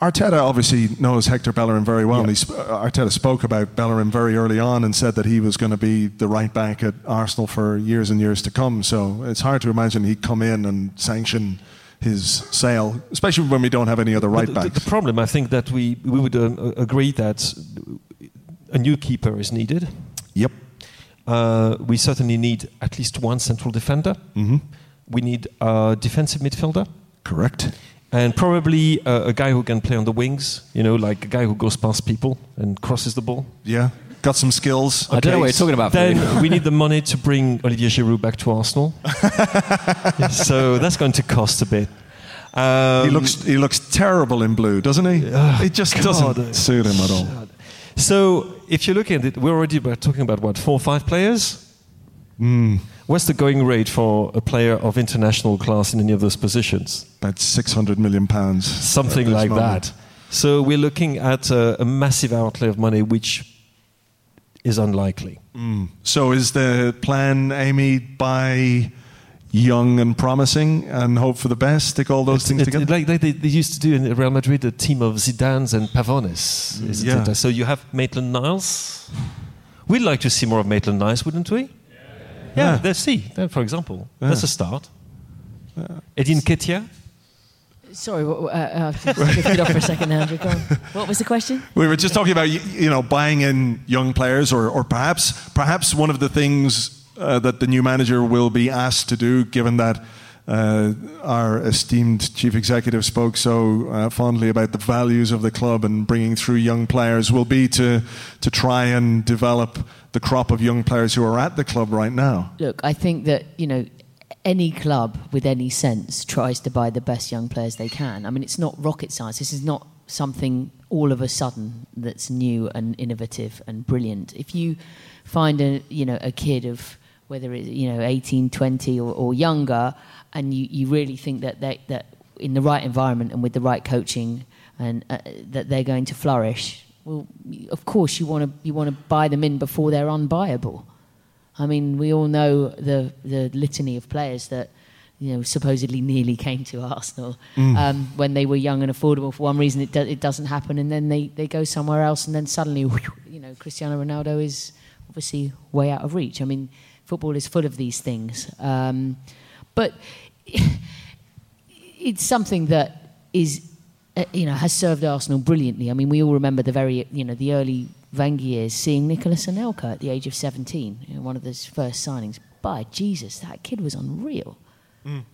Arteta obviously knows Hector Bellerin very well. Yeah. And he sp- uh, Arteta spoke about Bellerin very early on and said that he was going to be the right back at Arsenal for years and years to come. So it's hard to imagine he'd come in and sanction his sale, especially when we don't have any other right But the, the problem, I think, that we we would um, uh, agree that a new keeper is needed. Yep. Uh, we certainly need at least one central defender. hmm We need a defensive midfielder. Correct. And probably uh, a guy who can play on the wings, you know, like a guy who goes past people and crosses the ball. Yeah. Got some skills. I don't know what you're talking about. Then we need the money to bring Olivier Giroud back to Arsenal. <laughs> so that's going to cost a bit. Um, He looks he looks terrible in blue, doesn't he? it just God. doesn't suit him at all. So if you're looking at it, we're already talking about what four or five players. Hmm. What's the going rate for a player of international class in any of those positions? About six hundred million pounds. Something like moment. that. So we're looking at a, a massive outlay of money, which is unlikely. Mm. So is the plan, Amy, buy young and promising and hope for the best? Stick all those things It's together. Like they, they, used to do in Real Madrid, a team of Zidanes and Pavones. Yeah. it? So you have Maitland Niles. We'd like to see more of Maitland Niles, wouldn't we? Yeah, Yeah. let's see. For example, Yeah. that's a start. Eddie Nketiah. Sorry, what, uh, uh, just <laughs> lift it off for a second, Andrew. Go on. What was the question? We were just talking about you know buying in young players, or, or perhaps perhaps one of the things uh, that the new manager will be asked to do, given that uh, our esteemed chief executive spoke so uh, fondly about the values of the club and bringing through young players, will be to to try and develop the crop of young players who are at the club right now. Look, I think that you know any club with any sense tries to buy the best young players they can. I mean, it's not rocket science. This is not something all of a sudden that's new and innovative and brilliant. If you find a you know a kid of whether it's you know 18, 20 or, or younger, and you, you really think that they, that in the right environment and with the right coaching and uh, that they're going to flourish. Well, of course you want to you want to buy them in before they're unbuyable. I mean, we all know the the litany of players that you know supposedly nearly came to Arsenal um, when they were young and affordable. For one reason, it do, it doesn't happen, and then they, they go somewhere else, and then suddenly, <laughs> you know, Cristiano Ronaldo is obviously way out of reach. I mean, football is full of these things, um, but <laughs> it's something that is uh, you know has served Arsenal brilliantly. I mean, we all remember the very you know the early Wenger years, seeing Nicolas Anelka at the age of 17, you know, one of his first signings, by, Jesus, that kid was unreal.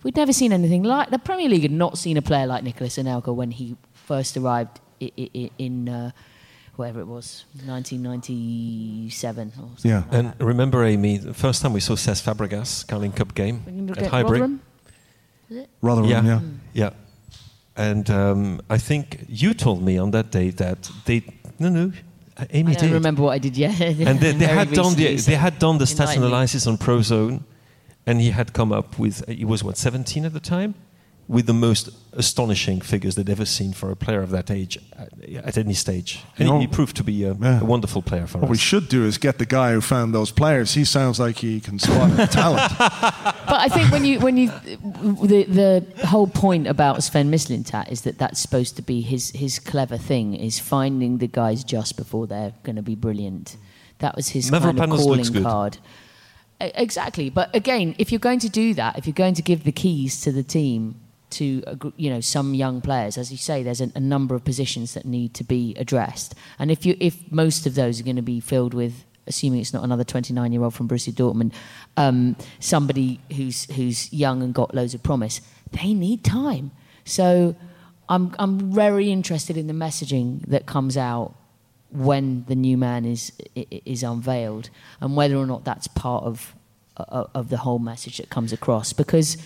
We'd never seen anything like the Premier League had not seen a player like Nicolas Anelka when he first arrived i- i- i- in uh, whatever it was, 1997 or something Yeah. like And that. remember, Amy, the first time we saw Cesc Fabregas, Carling Cup game We can look at at Highbury. Rotherham. Was? Rotherham, yeah. yeah, yeah. And um, I think you told me on that day that they no no, Amy I don't did. remember what I did yet. <laughs> and they, they <laughs> had done the they had done the stats analysis on Prozone, and he had come up with he was what 17 at the time, with the most astonishing figures they'd ever seen for a player of that age at, at any stage, and You know- he proved to be a, Yeah. a wonderful player for us. What we should do is get the guy who found those players. He sounds like he can spot <laughs> talent. But I think when you when you the the whole point about Sven Mislintat is that that's supposed to be his his clever thing is finding the guys just before they're going to be brilliant. That was his kind of calling card. Exactly, but again, if you're going to do that, if you're going to give the keys to the team to you know some young players, as you say, there's a, a number of positions that need to be addressed, and if you if most of those are going to be filled with, assuming it's not another 29 year old from Borussia Dortmund, um, somebody who's who's young and got loads of promise, they need time. So I'm I'm very interested in the messaging that comes out when the new man is is unveiled, and whether or not that's part of of the whole message that comes across, because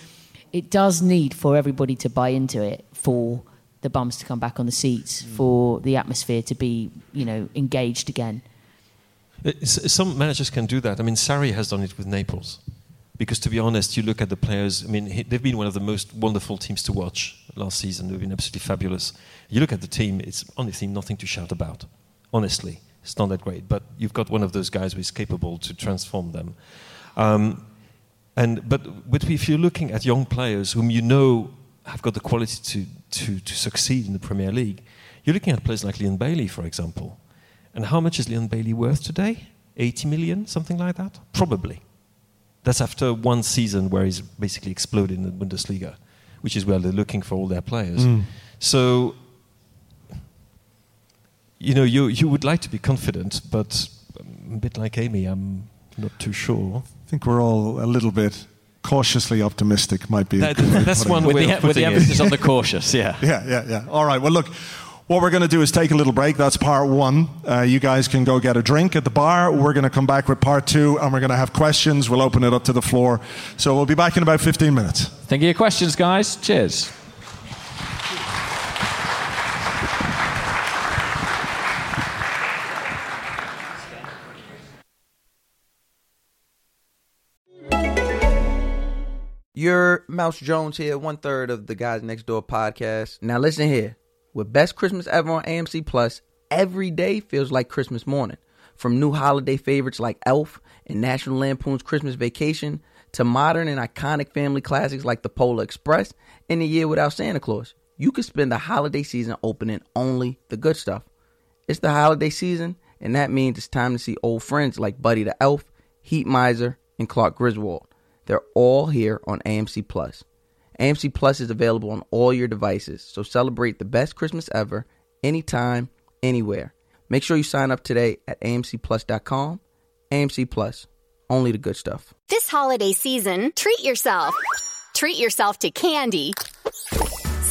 it does need for everybody to buy into it, for the bums to come back on the seats, for the atmosphere to be you know engaged again. Uh, s- Some managers can do that. I mean, Sarri has done it with Naples. Because to be honest, you look at the players. I mean, they've been one of the most wonderful teams to watch last season. They've been absolutely fabulous. You look at the team; it's honestly nothing to shout about. Honestly, it's not that great. But you've got one of those guys who is capable to transform them. Um, and but but if you're looking at young players whom you know have got the quality to to to succeed in the Premier League, you're looking at players like Leon Bailey, for example. And how much is Leon Bailey worth today? 80 million, something like that? Probably. That's after one season where he's basically exploded in the Bundesliga, which is where they're looking for all their players. So, you know, you, you would like to be confident, but um, a bit like Amy, I'm not too sure. I think we're all a little bit cautiously optimistic, might be. That- good way of that's one. With the, with the emphasis on the cautious, yeah. <laughs> Yeah, yeah, yeah. All right. Well, look, what we're going to do is take a little break. That's part one. Uh, you guys can go get a drink at the bar. We're going to come back with part two, and we're going to have questions. We'll open it up to the floor. So we'll be back in about 15 minutes. Think of your questions, guys. Cheers. Your Mouse Jones here, one third of the Guys Next Door podcast. Now listen here. With best Christmas ever on AMC Plus, every day feels like Christmas morning. From new holiday favorites like Elf and National Lampoon's Christmas Vacation to modern and iconic family classics like The Polar Express and The Year Without Santa Claus, you can spend the holiday season opening only the good stuff. It's the holiday season, and that means it's time to see old friends like Buddy the Elf, Heat Miser, and Clark Griswold. They're all here on AMC Plus. AMC Plus is available on all your devices, so celebrate the best Christmas ever, anytime, anywhere. Make sure you sign up today at amcplus.com. AMC Plus, only the good stuff. This holiday season, treat yourself. Treat yourself to candy.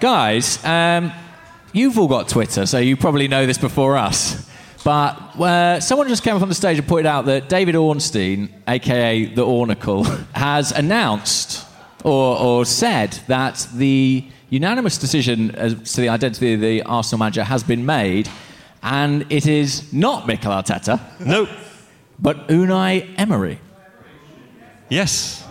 Guys, um, you've all got Twitter, so you probably know this before us. But uh, someone just came up on the stage and pointed out that David Ornstein, aka the Ornacle, <laughs> has announced or, or said that the unanimous decision as to the identity of the Arsenal manager has been made, and it is not Mikel Arteta, No. but Unai Emery. Yes.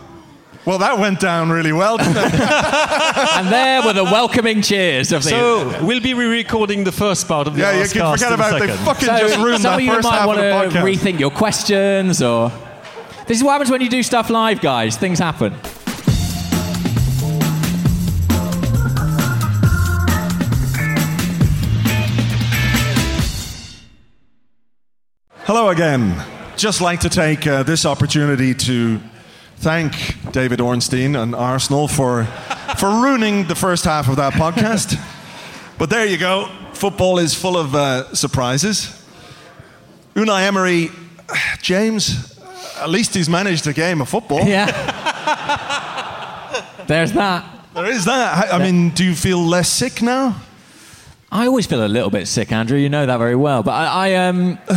Well, that went down really well. <laughs> and there were the welcoming cheers of the. So we'll be re-recording the first part of the yeah, you can forget in a about it. They second. fucking So just ruined some that of you first might half want of to the podcast. rethink your questions or. This is what happens when you do stuff live, guys. Things happen. Hello again. Just like to take uh, this opportunity to thank David Ornstein and Arsenal for, for ruining the first half of that podcast. <laughs> but there you go. Football is full of uh, surprises. Unai Emery, <sighs> James, at least he's managed a game of football. Yeah. <laughs> There's that. There is that. I, I mean, do you feel less sick now? I always feel a little bit sick, Andrew. You know that very well. But I, I um, <laughs>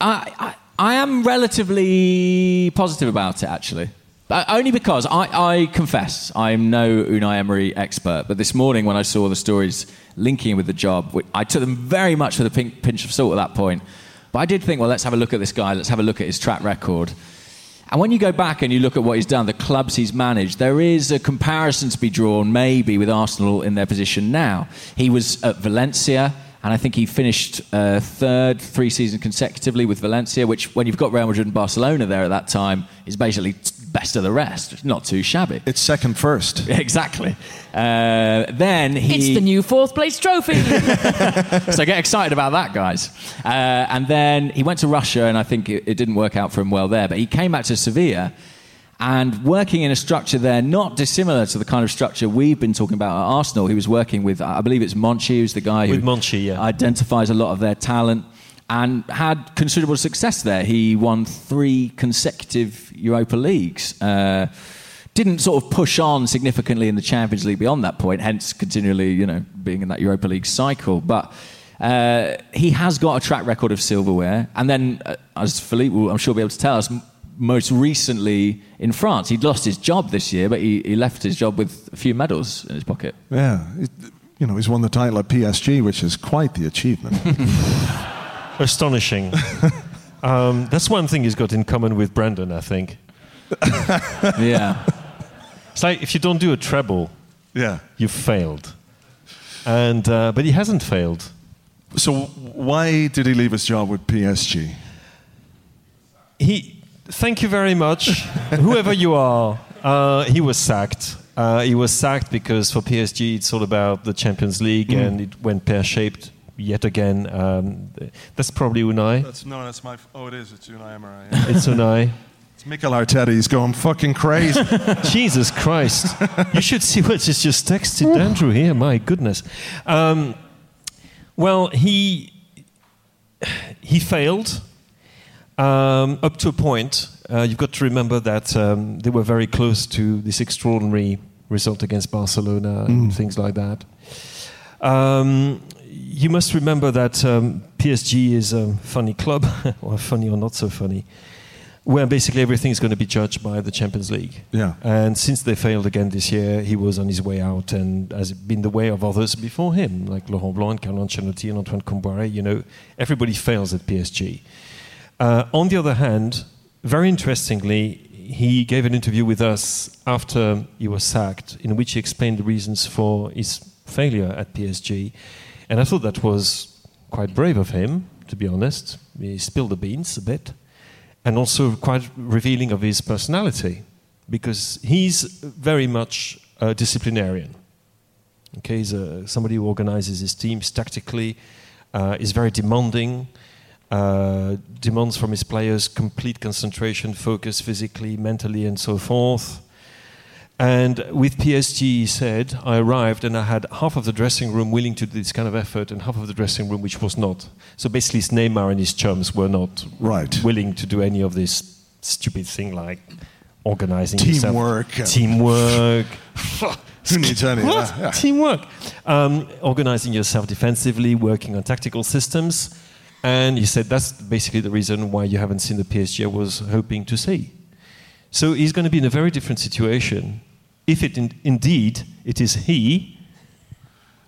I, I, I am relatively positive about it, actually. But only because I, I confess I'm no Unai Emery expert. But this morning, when I saw the stories linking with the job, I took them very much with a pinch of salt at that point. But I did think, well, let's have a look at this guy. Let's have a look at his track record. And when you go back and you look at what he's done, the clubs he's managed, there is a comparison to be drawn maybe with Arsenal in their position now. He was at Valencia, and I think he finished uh, third three seasons consecutively with Valencia, which, when you've got Real Madrid and Barcelona there at that time, is basically best of the rest. It's not too shabby. It's second first. <laughs> Exactly. Uh, then he. It's the new fourth place trophy. <laughs> <laughs> so get excited about that, guys. Uh, and then he went to Russia, and I think it, it didn't work out for him well there. But he came back to Sevilla, and working in a structure there not dissimilar to the kind of structure we've been talking about at Arsenal. He was working with, I believe it's Monchi, who's the guy who Monchi, yeah. identifies a lot of their talent. And had considerable success there. He won three consecutive Europa Leagues. Uh, didn't sort of push on significantly in the Champions League beyond that point, hence continually, you know, being in that Europa League cycle. But uh, he has got a track record of silverware, and then, uh, as Philippe will, I'm sure, be able to tell us, most recently in France, he'd lost his job this year, but he, he left his job with a few medals in his pocket. Yeah. It, you know, he's won the title at PSG, which is quite the achievement. <laughs> Astonishing. um, that's one thing he's got in common with Brendan, I think. <laughs> Yeah. It's like if you don't do a treble, yeah. you've failed. And, uh, but he hasn't failed. So why did he leave his job with PSG? He, thank you very much, <laughs> whoever you are. Uh, he was sacked. Uh, he was sacked because for PSG it's all about the Champions League and it went pear shaped yet again. Um, that's probably Unai. That's no, that's my. Oh, it is. It's Unai Emery. It's Unai. <laughs> it's Mikel Arteta. He's going fucking crazy. <laughs> Jesus Christ. You should see what he's just texted Andrew here. My goodness. Um, well, he he failed um, up to a point. Uh, you've got to remember that um, they were very close to this extraordinary result against Barcelona and things like that. Um, you must remember that um, PSG is a funny club, <laughs> or funny or not so funny, where basically everything is going to be judged by the Champions League. Yeah. And since they failed again this year, he was on his way out, and has been the way of others before him, like Laurent Blanc, Carlo Ancelotti, and Antoine Kombouaré. You know, everybody fails at PSG. Uh, on the other hand, very interestingly, he gave an interview with us after he was sacked, in which he explained the reasons for his failure at PSG. And I thought that was quite brave of him, to be honest. He spilled the beans a bit, and also quite revealing of his personality, because he's very much a disciplinarian. Okay, he's a, somebody who organizes his teams tactically, uh, is very demanding, uh, demands from his players complete concentration, focus physically, mentally, and so forth. And with PSG, he said, I arrived and I had half of the dressing room willing to do this kind of effort and half of the dressing room which was not. So basically, his Neymar and his chums were not Right. willing to do any of this stupid thing like organizing Teamwork. yourself. Teamwork. <laughs> Who needs any What? Yeah. Teamwork. Um, organizing yourself defensively, working on tactical systems. And he said that's basically the reason why you haven't seen the PSG I was hoping to see. So he's going to be in a very different situation if it in, indeed it is he,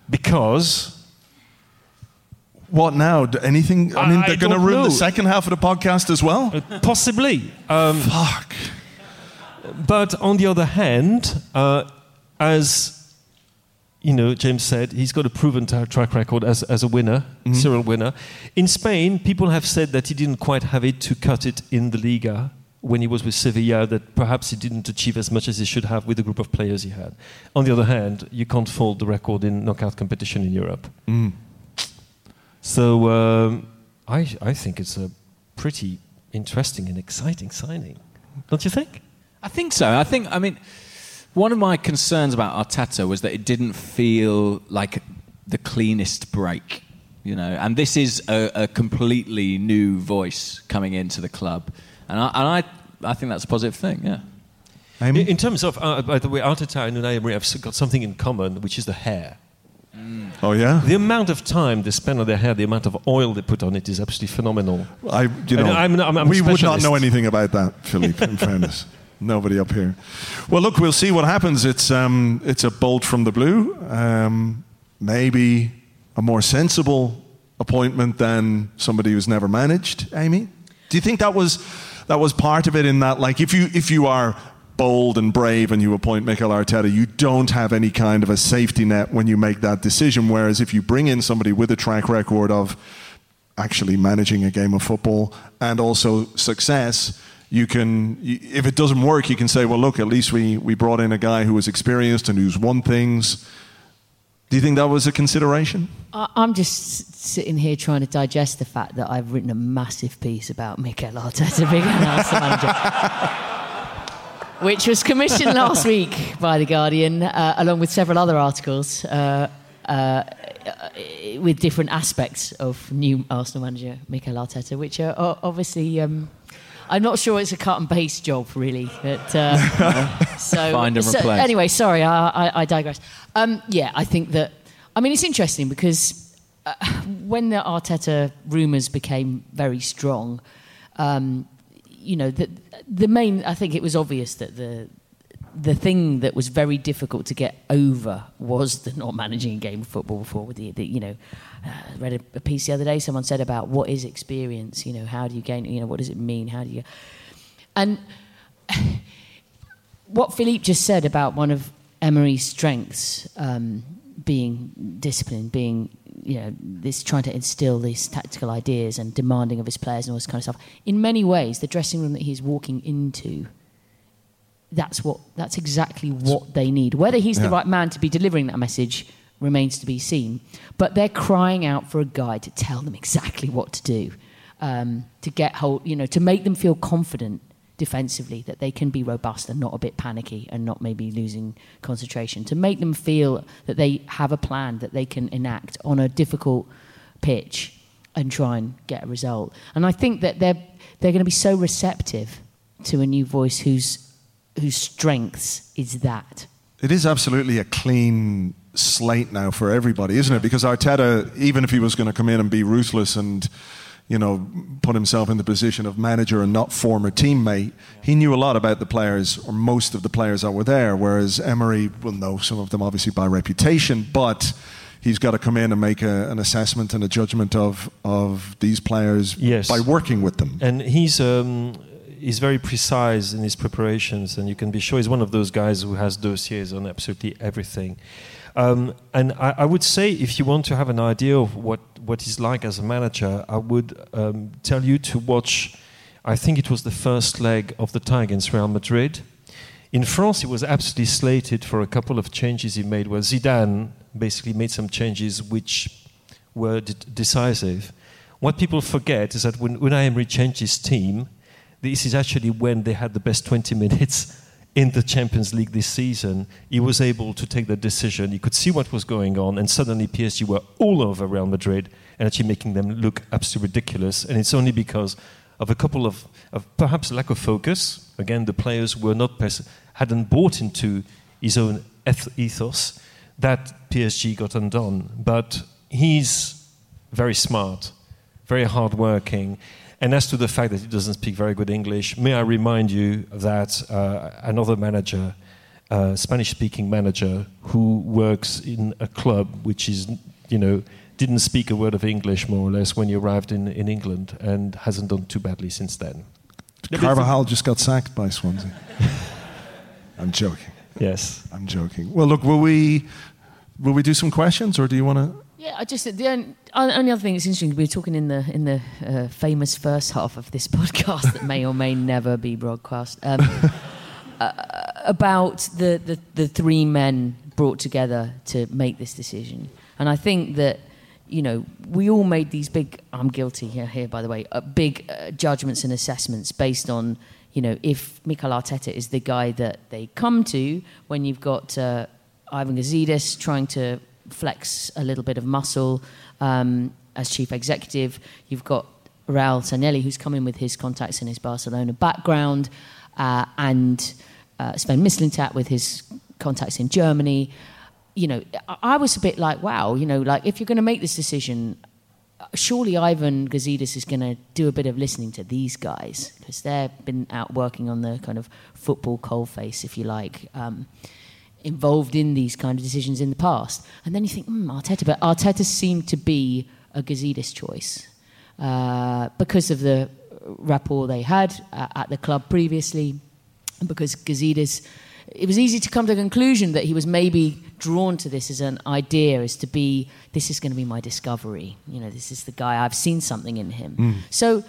because What now? Anything? I mean, I they're going to ruin know. the second half of the podcast as well. uh, possibly. Um, Fuck. But on the other hand, uh, as you know, James said, he's got a proven tra- track record as, as a winner, Mm-hmm. serial winner. In Spain, people have said that he didn't quite have it to cut it in the Liga when he was with Sevilla that perhaps he didn't achieve as much as he should have with the group of players he had. On the other hand, you can't fault the record in knockout competition in Europe. Mm. So um, I, I think it's a pretty interesting and exciting signing. Don't you think? I think so. I think, I mean, one of my concerns about Arteta was that it didn't feel like the cleanest break, you know, and this is a, a completely new voice coming into the club. And I, and I, I think that's a positive thing, yeah. In, in terms of, uh, by the way, Arteta and Unai Emery have got something in common, which is the hair. Oh yeah. The amount of time they spend on their hair, the amount of oil they put on it is absolutely phenomenal. I, you know, I'm- I'm- I'm a we would not know anything about that, Philippe. In <laughs> fairness, nobody up here. Well, look, we'll see what happens. It's um, it's a bolt from the blue. Um, maybe a more sensible appointment than somebody who's never managed. Amy, do you think that was that was part of it? In that, like, if you if you are bold and brave and you appoint Mikel Arteta, you don't have any kind of a safety net when you make that decision. Whereas if you bring in somebody with a track record of actually managing a game of football and also success, you can, if it doesn't work, you can say, well, look, at least we, we brought in a guy who was experienced and who's won things. Do you think that was a consideration? I'm just sitting here trying to digest the fact that I've written a massive piece about Mikel Arteta being an Arsenal manager. Which was commissioned last week by The Guardian, uh, along with several other articles uh, uh, with different aspects of new Arsenal manager Mikel Arteta, which are obviously. Um, I'm not sure it's a cut and paste job, really. But, uh, <laughs> so, Find and so- replace. Anyway, sorry, I, I, I digress. Um, yeah, I think that. I mean, it's interesting because uh, when the Arteta rumours became very strong, um, you know, the, the main. I think it was obvious that the the thing that was very difficult to get over was the not managing a game of football before. With the, the you know, I read a, a piece the other day. Someone said about what is experience. You know, how do you gain? You know, what does it mean? How do you? And <laughs> what Philippe just said about one of Emery's strengths um, being discipline, being you know this trying to instill these tactical ideas and demanding of his players and all this kind of stuff. In many ways, the dressing room that he's walking into, that's what that's exactly what they need. Whether he's the right man to be delivering that message remains to be seen. But they're crying out for a guy to tell them exactly what to do, um, to get hold, you know, to make them feel confident defensively that they can be robust and not a bit panicky and not maybe losing concentration. To make them feel that they have a plan that they can enact on a difficult pitch and try and get a result. And I think that they're they're going to be so receptive to a new voice whose whose strengths is that. It is absolutely a clean slate now for everybody, isn't it? Because Arteta, even if he was going to come in and be ruthless and, you know, put himself in the position of manager and not former teammate, he knew a lot about the players, or most of the players that were there. Whereas Emery will know some of them obviously by reputation, but he's got to come in and make a, an assessment and a judgment of, of these players Yes. by working with them. And he's um, he's very precise in his preparations, and you can be sure he's one of those guys who has dossiers on absolutely everything. Um, and I, I would say, if you want to have an idea of what, what he's like as a manager, I would um, tell you to watch. I think it was the first leg of the tie against Real Madrid. In France, he was absolutely slated for a couple of changes he made, where Zidane basically made some changes which were d- decisive. What people forget is that when Unai Emery changed his team, this is actually when they had the best 20 <laughs> minutes in the Champions League this season. He was able to take the decision. He could see what was going on, and suddenly PSG were all over Real Madrid and actually making them look absolutely ridiculous. And it's only because of a couple of, of perhaps lack of focus. Again, the players were not hadn't bought into his own eth- ethos that PSG got undone. But he's very smart, very hardworking. And as to the fact that he doesn't speak very good English, may I remind you that uh, another manager, uh, Spanish-speaking manager, who works in a club which is, you know, didn't speak a word of English more or less when he arrived in, in England and hasn't done too badly since then. Carvalhal just got sacked by Swansea. <laughs> I'm joking. Yes. I'm joking. Well, look, will we will we do some questions, or do you want to? Yeah, I just the only, only other thing that's interesting. We were talking in the in the uh, famous first half of this <laughs> podcast that may or may never be broadcast um, <laughs> uh, about the, the the three men brought together to make this decision, and I think that you know we all made these big. I'm guilty here, here by the way. Uh, big uh, judgments and assessments based on you know if Mikel Arteta is the guy that they come to when you've got uh, Ivan Gazidis trying to flex a little bit of muscle um, as chief executive. You've got Raul Sanllehi, who's come in with his contacts in his Barcelona background, uh, and uh, Sven Mislintat with his contacts in Germany. You know, I was a bit like, wow, you know, like if you're going to make this decision, surely Ivan Gazidis is going to do a bit of listening to these guys because they've been out working on the kind of football coalface, if you like. Um, involved in these kind of decisions in the past. And then you think, hmm, Arteta, but Arteta seemed to be a Gazidis choice uh, because of the rapport they had uh, at the club previously, and because Gazidis, it was easy to come to the conclusion that he was maybe drawn to this as an idea, as to be, this is going to be my discovery. You know, this is the guy, I've seen something in him. Mm. So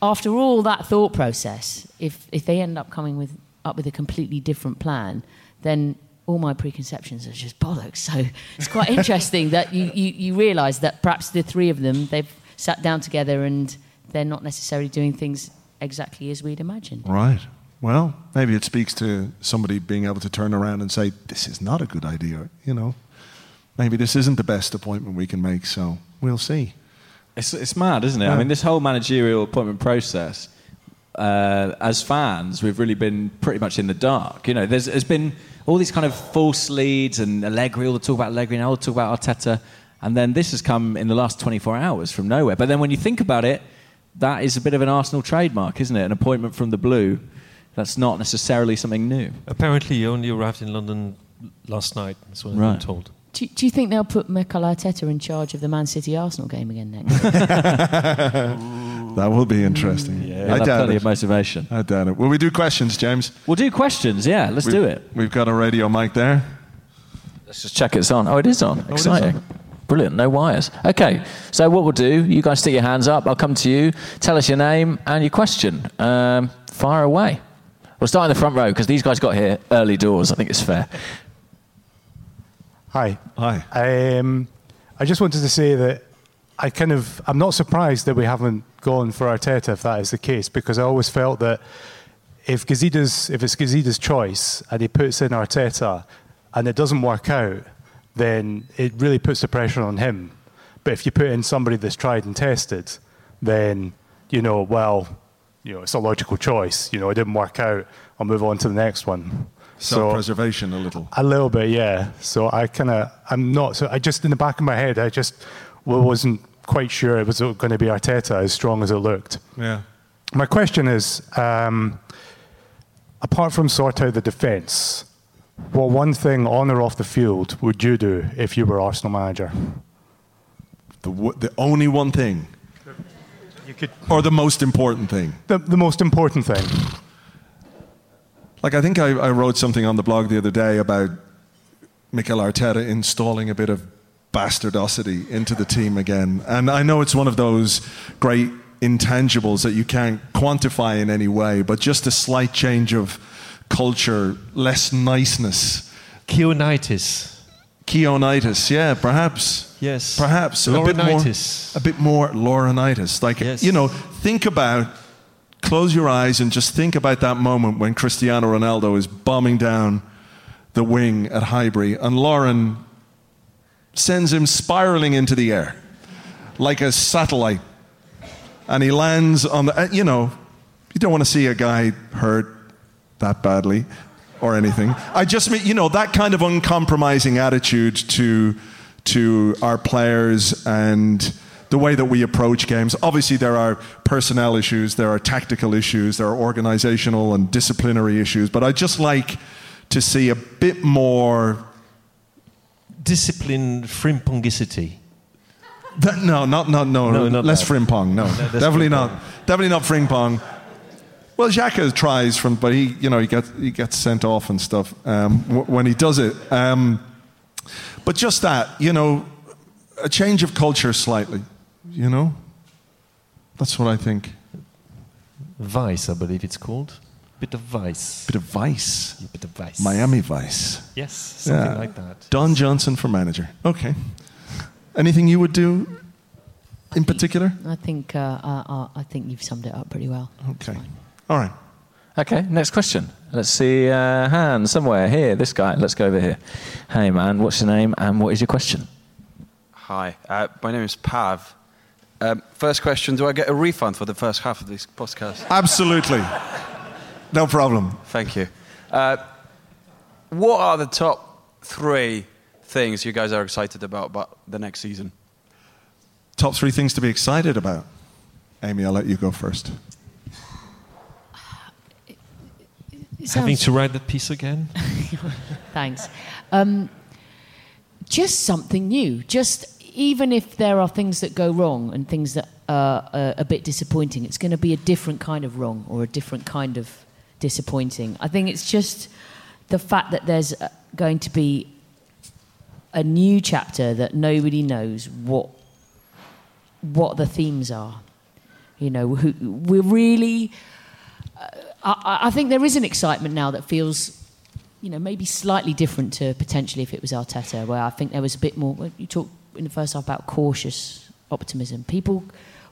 after all that thought process, if, if they end up coming with, up with a completely different plan, then all my preconceptions are just bollocks. So <laughs> it's quite interesting that you, you, you realise that perhaps the three of them, they've sat down together and they're not necessarily doing things exactly as we'd imagined. Right. Well, maybe it speaks to somebody being able to turn around and say, this is not a good idea, you know. Maybe this isn't the best appointment we can make, so we'll see. It's, it's mad, isn't it? Yeah. I mean, this whole managerial appointment process, uh, as fans, we've really been pretty much in the dark. You know, there's, there's been all these kind of false leads and Allegri, all the talk about Allegri, and all the talk about Arteta. And then this has come in the last 24 hours from nowhere. But then when you think about it, that is a bit of an Arsenal trademark, isn't it? An appointment from the blue. That's not necessarily something new. Apparently, he only arrived in London last night, that's what right. I've been told. Do, do, you think they'll put Mikel Arteta in charge of the Man City Arsenal game again next? <laughs> that will be interesting. Yeah, I doubt plenty it. of motivation. I doubt it. Will we do questions, James? We'll do questions. Yeah, let's we've, do it. We've got a radio mic there. Let's just check it's on. Oh, it is on. Oh, Exciting. Brilliant, no wires. Okay, so what we'll do, you guys stick your hands up, I'll come to you, tell us your name and your question. Um, fire away. We'll start in the front row because these guys got here early doors, I think it's fair. Hi. Hi. Um, I just wanted to say that I kind of I'm not surprised that we haven't gone for Arteta if that is the case because I always felt that if Gazidis if it's Gazidis' choice and he puts in Arteta and it doesn't work out, then it really puts the pressure on him. But if you put in somebody that's tried and tested, then you know well, you know it's a logical choice. You know it didn't work out. I'll move on to the next one self-preservation so, a little. A little bit, yeah. So I kind of, I'm not. So I just in the back of my head, I just wasn't quite sure it was going to be Arteta as strong as it looked. Yeah. My question is, um, apart from sort out the defence, what one thing on or off the field would you do if you were Arsenal manager? The, the only one thing. You could, or the most important thing. The, the most important thing. Like, I think I, I wrote something on the blog the other day about Mikel Arteta installing a bit of bastardosity into the team again. And I know it's one of those great intangibles that you can't quantify in any way, but just a slight change of culture, less niceness. Keonitis. Keonitis, yeah, perhaps. Yes. Perhaps. A bit more, a bit more. Like, yes. you know, think about close your eyes and just think about that moment when Cristiano Ronaldo is bombing down the wing at Highbury and Lauren sends him spiraling into the air like a satellite. And he lands on the, uh, you know, you don't want to see a guy hurt that badly or anything. I just mean, you know, that kind of uncompromising attitude to, to our players and the way that we approach games. Obviously, there are personnel issues, there are tactical issues, there are organizational and disciplinary issues, but I just like to see a bit more discipline frimpongicity. That, no, not, not, no, no not less that. frimpong. No, no definitely frimpong. not. Definitely not frimpong. Well, Xhaka tries from, but he, you know, he gets he gets sent off and stuff um, w- when he does it. Um, but just that, you know, a change of culture slightly, you know? That's what I think. Vice, I believe it's called. Bit of Vice. Bit of Vice. Bit of Vice. Miami Vice. Yes, something like that. Don Johnson for manager. Okay. Anything you would do in particular? I think uh, uh, I think you've summed it up pretty well. Okay. All right. Okay, next question. Let's see, uh, Han, somewhere here. This guy. Let's go over here. Hey, man, what's your name and what is your question? Hi, uh, my name is Pav. Um, first question Do I get a refund for the first half of this podcast? Absolutely. No problem. Thank you. Uh, what are the top three things you guys are excited about about the next season? Top three things to be excited about. Amy, I'll let you go first. It Having to write that piece again? <laughs> Thanks. Um, just something new. Just even if there are things that go wrong and things that are a bit disappointing, it's going to be a different kind of wrong or a different kind of disappointing. I think it's just the fact that there's uh, going to be a new chapter that nobody knows what what the themes are. You know, we're really. Uh, I, I think there is an excitement now that feels, you know, maybe slightly different to potentially if it was Arteta, where I think there was a bit more. You talked in the first half about cautious optimism. People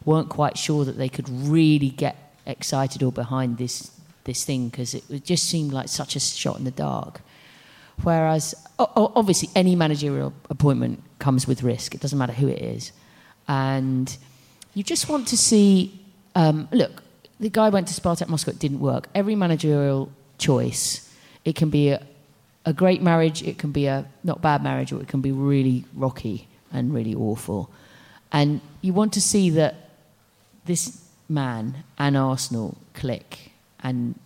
weren't quite sure that they could really get excited or behind this this thing because it, just seemed like such a shot in the dark. Whereas, obviously, any managerial appointment comes with risk. It doesn't matter who it is. And you just want to see. Um, look, the guy went to Spartak Moscow, it didn't work. Every managerial choice, it can be a, a great marriage, it can be a not bad marriage, or it can be really rocky and really awful. And you want to see that this man and Arsenal click and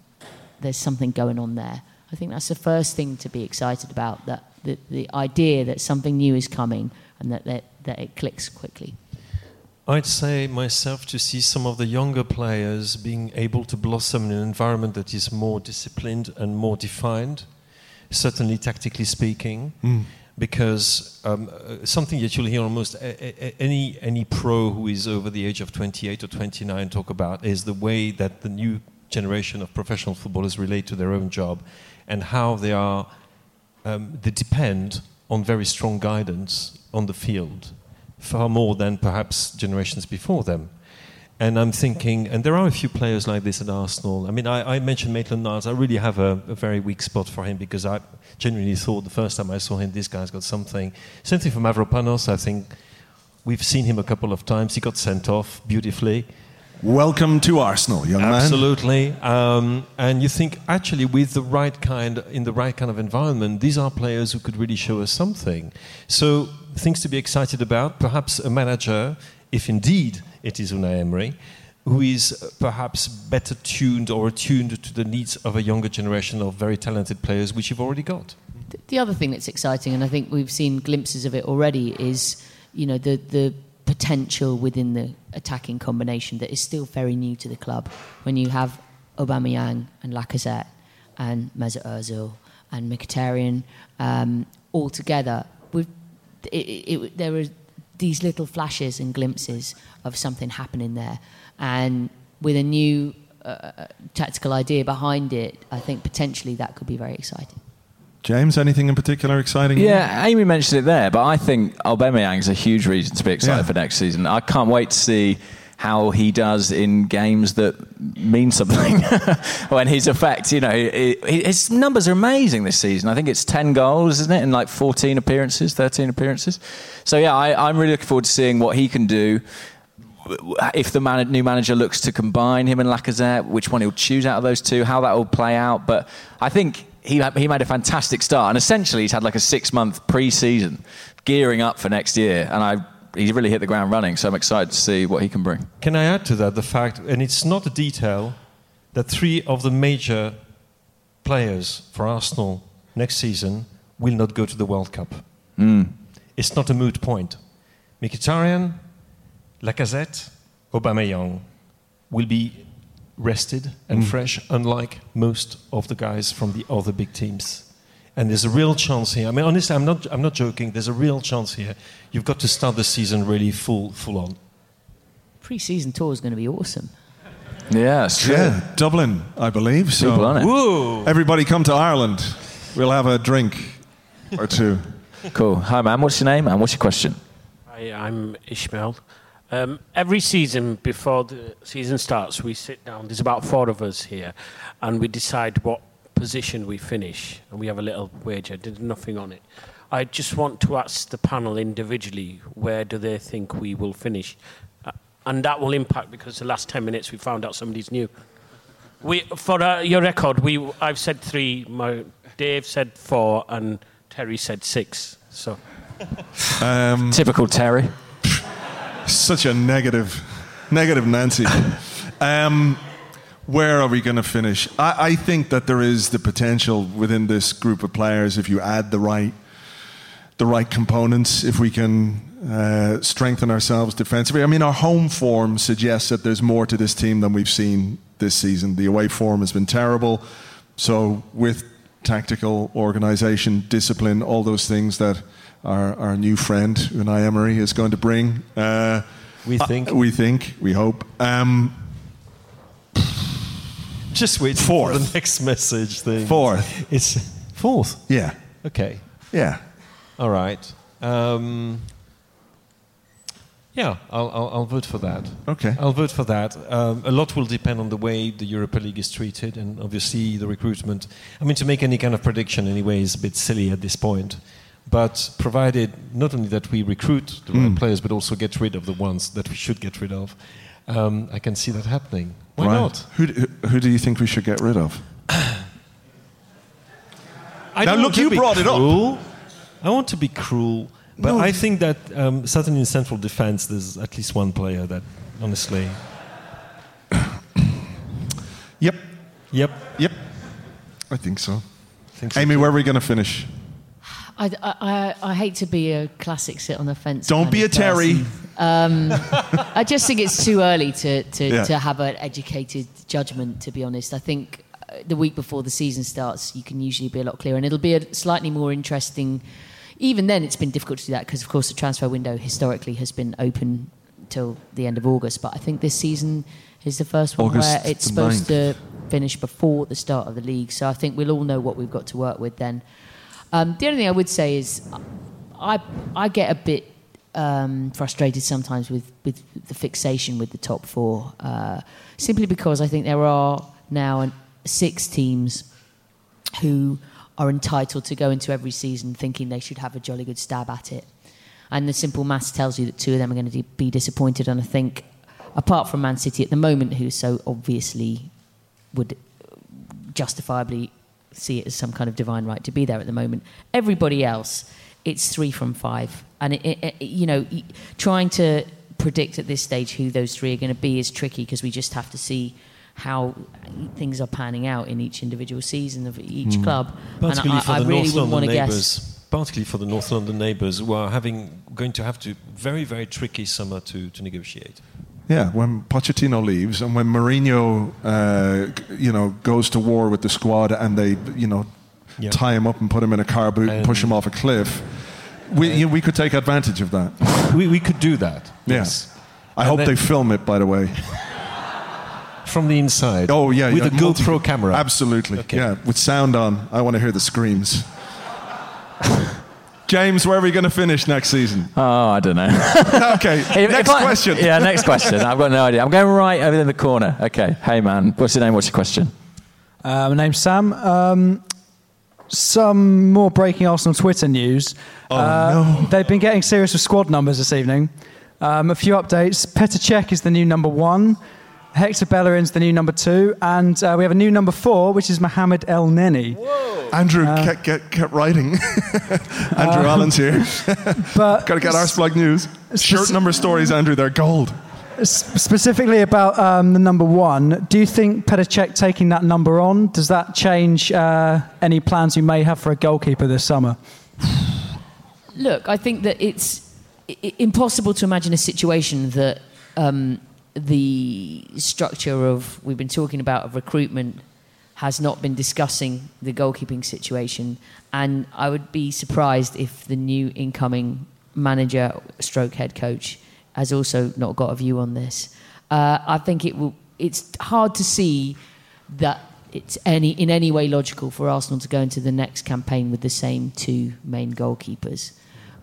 there's something going on there. I think that's the first thing to be excited about that the, the idea that something new is coming and that, that, that it clicks quickly. I'd say myself to see some of the younger players being able to blossom in an environment that is more disciplined and more defined, certainly tactically speaking. Mm. Because um, uh, something that you'll hear almost a- a- any any pro who is over the age of 28 or 29 talk about is the way that the new generation of professional footballers relate to their own job, and how they are um, they depend on very strong guidance on the field, far more than perhaps generations before them. And I'm thinking, and there are a few players like this at Arsenal. I mean, I, I mentioned Maitland Niles. I really have a, a very weak spot for him because I genuinely thought the first time I saw him, this guy's got something. Same thing for Mavropanos. I think we've seen him a couple of times. He got sent off beautifully. Welcome to Arsenal, young man. Absolutely. Um, and you think actually with the right kind in the right kind of environment, these are players who could really show us something. So things to be excited about. Perhaps a manager, if indeed it is Unai Emery, who is perhaps better tuned or attuned to the needs of a younger generation of very talented players, which you've already got. The other thing that's exciting, and I think we've seen glimpses of it already, is you know the the potential within the attacking combination that is still very new to the club. When you have Aubameyang and Lacazette and Mesut Ozil and Mkhitaryan um, all together, it, it, there are these little flashes and glimpses of something happening there, and with a new uh, tactical idea behind it, I think potentially that could be very exciting. James, anything in particular exciting? Yeah, Amy mentioned it there, but I think Aubameyang is a huge reason to be excited Yeah. for next season. I can't wait to see how he does in games that mean something. <laughs> when his effect, you know, his numbers are amazing this season. I think it's 10 goals, isn't it, in like 14 appearances, 13 appearances. So, yeah, I, I'm really looking forward to seeing what he can do. If the man, new manager looks to combine him and Lacazette, which one he'll choose out of those two, how that will play out. But I think he, he made a fantastic start. And essentially, he's had like a six month pre season gearing up for next year. And I, he really hit the ground running. So I'm excited to see what he can bring. Can I add to that the fact, and it's not a detail, that three of the major players for Arsenal next season will not go to the World Cup. Mm. It's not a moot point. Mkhitaryan, Lacazette, Aubameyang will be rested and Mm. fresh, unlike most of the guys from the other big teams. And there's a real chance here. I mean, honestly, I'm not, I'm not joking. There's a real chance here. You've got to start the season really full, full on. Pre-season tour is going to be awesome. Yeah, it's true. Yeah, Dublin, I believe. So People on it. Whoa! everybody come to Ireland. We'll have a drink or two. Cool. Hi, man. What's your name and what's your question? Hi, I'm Ishmael. Um, every season before the season starts, we sit down. There's about four of us here, and we decide what position we finish, and we have a little wager. There's nothing on it. I just want to ask the panel individually where do they think we will finish, uh, and that will impact because the last ten minutes we found out somebody's new. We, for uh, your record, we I've said three. My, Dave said four, and Terry said six. So. Um, Typical Terry. <laughs> such a negative, negative Nancy. Um, where are we going to finish? I, I think that there is the potential within this group of players if you add the right, the right components. If we can uh, strengthen ourselves defensively. I mean, our home form suggests that there's more to this team than we've seen this season. The away form has been terrible. So with tactical organisation, discipline, all those things that our, our new friend Unai Emery is going to bring. Uh, We think. uh, we think. We hope. Um, Just wait Fourth. for the next message thing. Fourth. It's fourth. yeah. Okay. Yeah. All right. Um, yeah, I'll, I'll, I'll vote for that. Okay. I'll vote for that. Um, a lot will depend on the way the Europa League is treated and obviously the recruitment. I mean, to make any kind of prediction anyway is a bit silly at this point. But provided not only that we recruit the right players, but also get rid of the ones that we should get rid of, um, I can see that happening. Why Right. not? Who, do- who do you think we should get rid of? <clears throat> I Now, don't look, you brought it up. I want to be cruel, but No. I think that um, certainly in central defense, there's at least one player that, honestly, <coughs> Yep. yep. Yep. I think so. Think so Amy, too. where are we going to finish? I, I, I, I hate to be a classic sit on the fence. Don't be a person. Terry. I just think it's too early to, to, Yeah. to have an educated judgment, to be honest. I think uh, the week before the season starts, you can usually be a lot clearer. And it'll be a slightly more interesting. Even then, it's been difficult to do that because, of course, the transfer window historically has been open till the end of August. But I think this season is the first one August where it's supposed 9th. to finish before the start of the league. So I think we'll all know what we've got to work with then. Um, the only thing I would say is I, I get a bit um, frustrated sometimes with, with the fixation with the top four, uh, simply because I think there are now six teams who are entitled to go into every season thinking they should have a jolly good stab at it. And the simple maths tells you that two of them are going to be disappointed. And I think, apart from Man City at the moment, who so obviously would justifiably see it as some kind of divine right to be there at the moment. Everybody else, it's three from five, and it, it, it- you know, trying to predict at this stage who those three are going to be is tricky because we just have to see how things are panning out in each individual season of each hmm. club. And Particularly I, for I the really North wouldn't want London to guess. neighbours. Particularly for the North London neighbours who are having going to have to very very tricky summer to, to negotiate. Yeah, when Pochettino leaves and when Mourinho, uh, you know, goes to war with the squad and they, you know, Yeah. tie him up and put him in a car boot and, And- push him off a cliff, we, you know, we could take advantage of that. We, we could do that. Yes. I And hope they film it, by the way. <laughs> From the inside. Oh, yeah. With yeah, a multi- GoPro camera. Absolutely. Okay. Yeah, with sound on. I want to hear the screams. <laughs> James, where are we going to finish next season? Oh, I don't know. <laughs> Okay, <laughs> If- if next I- question. Yeah, next question. I've got no idea. I'm going right over in the corner. Okay. Hey, man. What's your name? What's your question? Uh, my name's Sam. Um, some more breaking Arsenal Twitter news. Oh, Uh, They've been getting serious with squad numbers this evening. Um, a few updates. Petr Cech is the new number one. Hector Bellerin's the new number two. And uh, we have a new number four, which is Mohamed Elneny. Andrew kept, kept, kept writing. <laughs> Andrew Allen's here. <laughs> But Got to get Arsblog news. Shirt number stories, Andrew, they're gold. s- specifically about um, the number one, do you think Petr Cech taking that number on, does that change uh, any plans you may have for a goalkeeper this summer? Look, I think that it's i- i- impossible to imagine a situation that um, the structure of we've been talking about of recruitment has not been discussing the goalkeeping situation. And I would be surprised if the new incoming manager, stroke head coach, has also not got a view on this. Uh, I think it will. It's hard to see that it's any in any way logical for Arsenal to go into the next campaign with the same two main goalkeepers.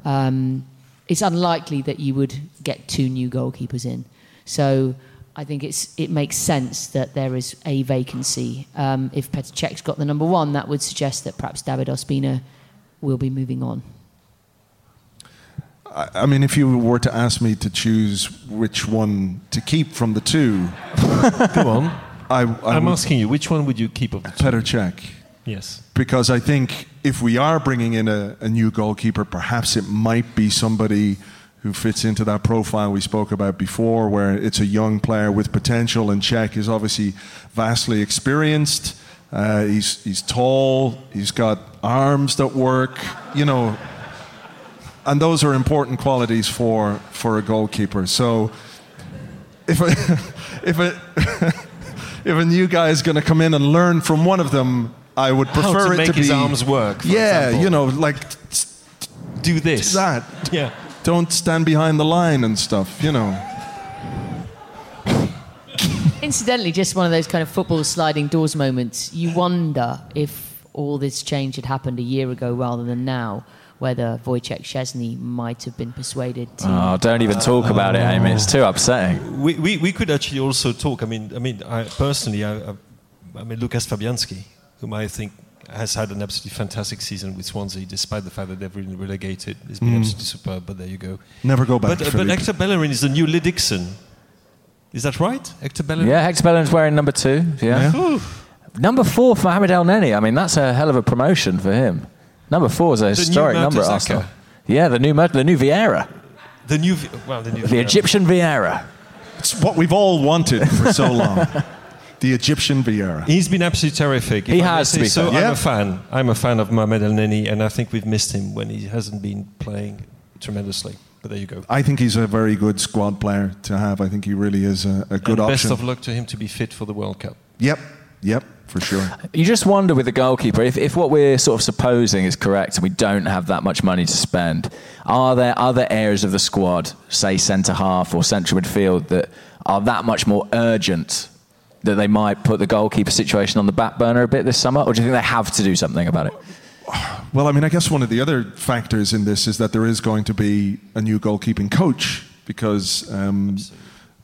Um, it's unlikely that you would get two new goalkeepers in. So I think it's it makes sense that there is a vacancy. Um, if Petr Cech's got the number one, that would suggest that perhaps David Ospina will be moving on. I, I mean, if you were to ask me to choose which one to keep from the two, <laughs> Go on. I, I I'm would- asking you, which one would you keep of the two? Petr Cech. Yes. Because I think if we are bringing in a, a new goalkeeper, perhaps it might be somebody who fits into that profile we spoke about before, where it's a young player with potential, and Cech is obviously vastly experienced. Uh, he's, he's tall, he's got arms that work, you know, and those are important qualities for, for a goalkeeper. So if a, <laughs> if a, <laughs> if a new guy is going to come in and learn from one of them, I would How prefer to it make to his be arms work, yeah, example. you know, like do this, do that. Yeah. Don't stand behind the line and stuff. You know. Incidentally, just one of those kind of football sliding doors moments. You wonder if all this change had happened a year ago rather than now, whether Wojciech Szczesny might have been persuaded to. Oh, don't even talk about it, Amy. It's too upsetting. We, we, we could actually also talk. I mean, I mean, I, personally, I, I, I mean, Lukas Fabianski, whom I think has had an absolutely fantastic season with Swansea, despite the fact that they've been relegated. It's been Mm. absolutely superb. But there you go. Never go back, But, uh, but Hector Bellerin is the new Lee Dixon. Is that right, Hector Bellerin? Yeah, Hector Bellerin's wearing number two. Yeah. Whew. Number four for Mohamed Elneny. I mean, that's a hell of a promotion for him. Number four is a new historic number at Arsenal. Yeah, the new Mer- the new Vieira, The new, well, the new. the Egyptian Vieira. It's what we've all wanted for so long. <laughs> the Egyptian Vieira. He's been absolutely terrific. He I has, to be so. fair. I'm a fan. I'm a fan of Mohamed Elneny, and I think we've missed him when he hasn't been playing tremendously. But there you go. I think he's a very good squad player to have. I think he really is a, a good and option. Best of luck to him to be fit for the World Cup. Yep, yep, for sure. You just wonder with the goalkeeper if, if what we're sort of supposing is correct and we don't have that much money to spend, are there other areas of the squad, say centre half or central midfield, that are that much more urgent that they might put the goalkeeper situation on the back burner a bit this summer? Or do you think they have to do something about it? Well, I mean, I guess one of the other factors in this is that there is going to be a new goalkeeping coach because um,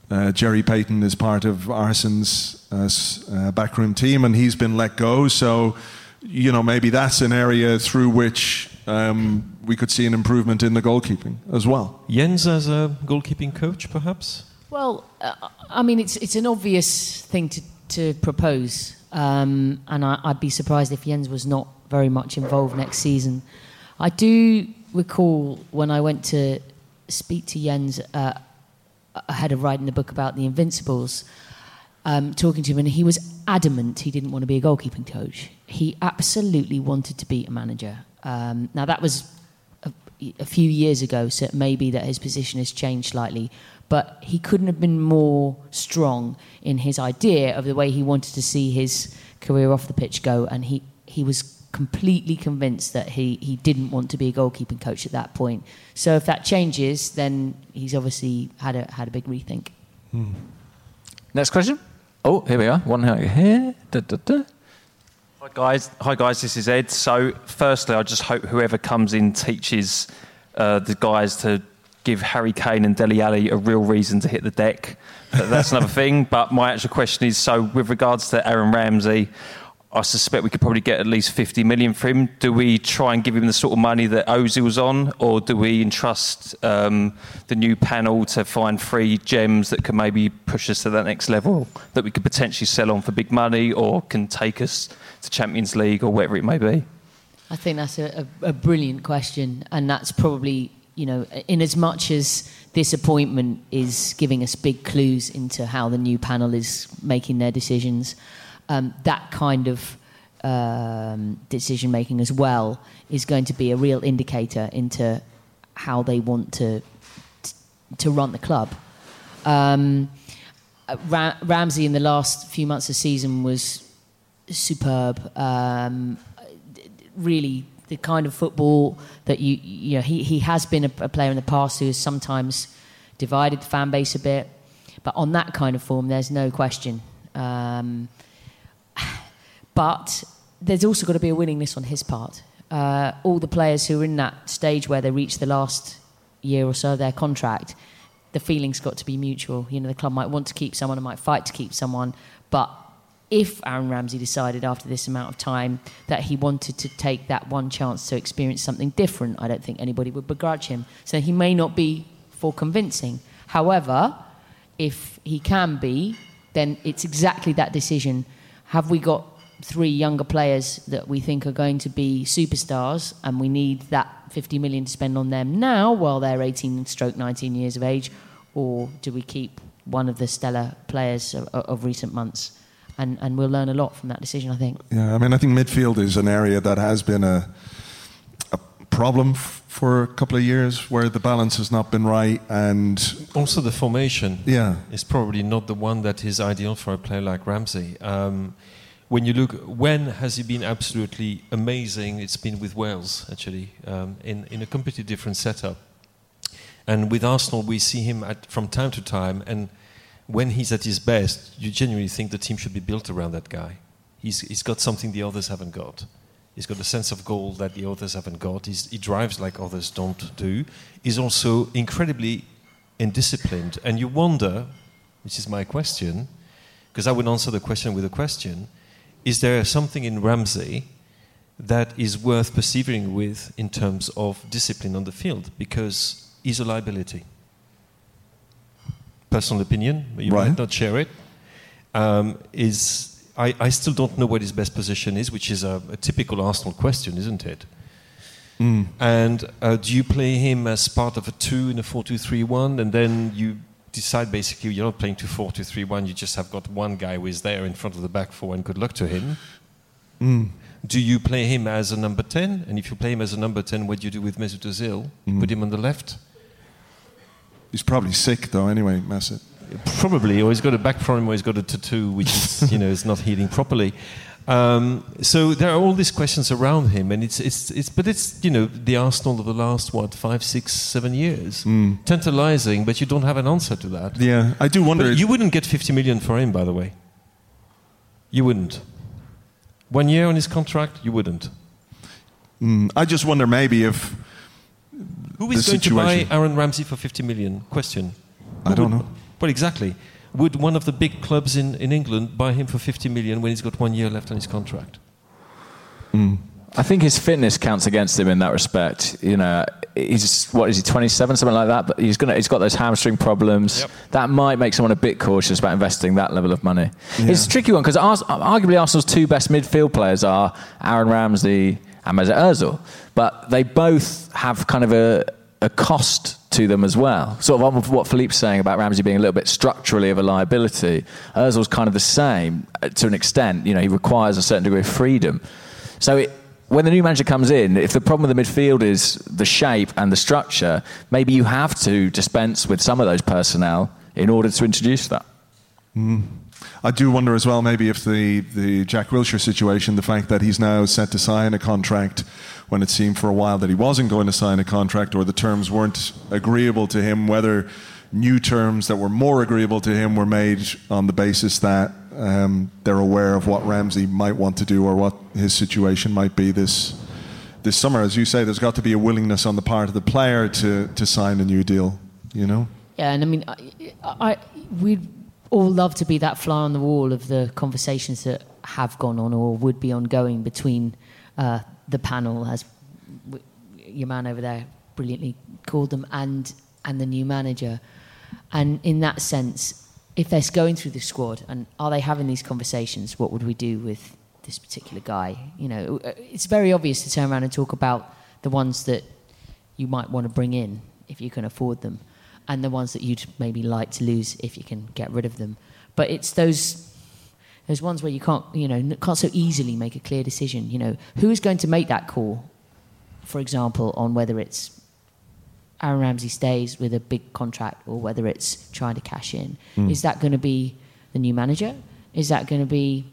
uh, Gerry Peyton is part of Arsene's uh, uh, backroom team and he's been let go. So, you know, maybe that's an area through which um, we could see an improvement in the goalkeeping as well. Jens as a goalkeeping coach, perhaps. Well, uh, I mean, it's it's an obvious thing to, to propose, um, and I, I'd be surprised if Jens was not very much involved next season. I do recall when I went to speak to Jens uh, ahead of writing the book about the Invincibles, um, talking to him, and he was adamant he didn't want to be a goalkeeping coach. He absolutely wanted to be a manager. Um, now that was a, a few years ago, so it may be that his position has changed slightly. But he couldn't have been more strong in his idea of the way he wanted to see his career off the pitch go, and he, he was completely convinced that he, he didn't want to be a goalkeeping coach at that point. So if that changes, then he's obviously had a had a big rethink. Next question. Oh, here we are. One here. Da, da, da. Hi guys, hi guys. This is Ed. So, firstly, I just hope whoever comes in teaches uh, the guys to give Harry Kane and Dele Alli a real reason to hit the deck. But that's another <laughs> thing. But my actual question is: so, with regards to Aaron Ramsey, I suspect we could probably get at least 50 million for him. Do we try and give him the sort of money that Ozil was on, or do we entrust um, the new panel to find free gems that can maybe push us to that next level that we could potentially sell on for big money, or can take us to Champions League or whatever it may be? I think that's a, a, a brilliant question, and that's probably you know, in as much as this appointment is giving us big clues into how the new panel is making their decisions, um, that kind of um, decision making as well is going to be a real indicator into how they want to to run the club. Um, Ra- Ramsey in the last few months of season was superb. Um, really, the kind of football that you you know he he has been a, a player in the past who has sometimes divided the fan base a bit, but on that kind of form, there's no question. Um, <sighs> but there's also got to be a willingness on his part. Uh, all the players who are in that stage where they reach the last year or so of their contract, the feeling's got to be mutual. You know, the club might want to keep someone and might fight to keep someone, but if Aaron Ramsey decided after this amount of time that he wanted to take that one chance to experience something different, I don't think anybody would begrudge him. So he may not be for convincing. However, if he can be, then it's exactly that decision. Have we got three younger players that we think are going to be superstars and we need that 50 million to spend on them now while they're 18 stroke 19 years of age or do we keep one of the stellar players of, of recent months and, and we'll learn a lot from that decision I think Yeah, I mean, I think midfield is an area that has been a, a problem f- for a couple of years where the balance has not been right and Also, the formation Yeah. is probably not the one that is ideal for a player like Ramsey. Um, when you look, when has he been absolutely amazing? It's been with Wales, actually, um, in, in a completely different setup. And with Arsenal, we see him at, from time to time, and when he's at his best, you genuinely think the team should be built around that guy. He's, he's got something the others haven't got. He's got a sense of goal that the others haven't got. He's, he drives like others don't do. He's also incredibly indisciplined. And you wonder, which is my question, because I would answer the question with a question is there something in Ramsey that is worth persevering with in terms of discipline on the field? Because he's a liability. Personal opinion, you Right. might not share it. Um, is I, I still don't know what his best position is, which is a, a typical Arsenal question, isn't it? Mm. And uh, do you play him as part of a two in a 4 2 3 1, and then you decide basically you're not playing to 4 2 3 1, you just have got one guy who is there in front of the back four, and good luck to him? Mm. Do you play him as a number 10? And if you play him as a number 10, what do you do with Mesut Ozil? Mm. Put him on the left? He's probably sick though anyway, Mesut. Probably, or he's got a back problem, or he's got a tattoo, which is, you know, is not healing properly. Um, so there are all these questions around him, and it's, it's, it's, but it's, you know, the Arsenal of the last what five, six, seven years, tantalising, but you don't have an answer to that. Yeah, I do wonder. But you wouldn't get 50 million for him, by the way. You wouldn't. One year on his contract, you wouldn't. Mm, I just wonder maybe if Who is the going to buy Aaron Ramsey for 50 million? Question. I don't would- know. Well, exactly. Would one of the big clubs in, in England buy him for 50 million when he's got one year left on his contract? Hmm. I think his fitness counts against him in that respect. You know, he's what is he, 27, something like that. But he's gonna, he's got those hamstring problems. That might make someone a bit cautious about investing that level of money. It's a tricky one because arguably Arsenal's two best midfield players are Aaron Ramsey and Mesut Ozil, but they both have kind of a, a cost to them as well. Sort of what Philippe's saying about Ramsey being a little bit structurally of a liability. Ozil's kind of the same uh, to an extent. You know, he requires a certain degree of freedom. So it, when the new manager comes in, if the problem with the midfield is the shape and the structure, maybe you have to dispense with some of those personnel in order to introduce that. Mm. I do wonder as well, maybe if the, the Jack Wilshere situation, the fact that he's now set to sign a contract when it seemed for a while that he wasn't going to sign a contract or the terms weren't agreeable to him, whether new terms that were more agreeable to him were made on the basis that um, they're aware of what Ramsey might want to do or what his situation might be this this summer. As you say, there's got to be a willingness on the part of the player to, to sign a new deal, you know? Yeah, and I mean, I, I, we'd all love to be that fly on the wall of the conversations that have gone on or would be ongoing between uh, the panel, as w- your man over there brilliantly called them, and and the new manager. And in that sense, if they're going through the squad and are they having these conversations, what would we do with this particular guy? You know, it's very obvious to turn around and talk about the ones that you might want to bring in if you can afford them, and the ones that you'd maybe like to lose if you can get rid of them. But it's those those ones where you can't, you know, can't so easily make a clear decision. You know, who is going to make that call? For example, on whether it's Aaron Ramsey stays with a big contract or whether it's trying to cash in. Mm. Is that going to be the new manager? Is that going to be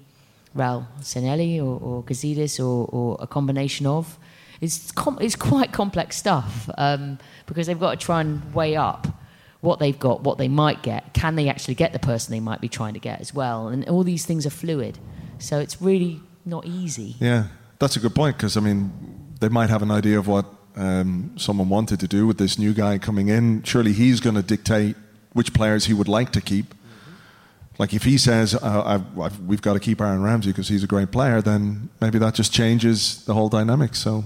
Raul Sanllehi or, or Gazidis or, or a combination of. It's, com- it's quite complex stuff um, because they've got to try and weigh up what they've got, what they might get. Can they actually get the person they might be trying to get as well? And all these things are fluid. So it's really not easy. Yeah, that's a good point because I mean, they might have an idea of what um, someone wanted to do with this new guy coming in. Surely he's going to dictate which players he would like to keep. Like if he says uh, I've, I've, we've got to keep Aaron Ramsey because he's a great player, then maybe that just changes the whole dynamic. So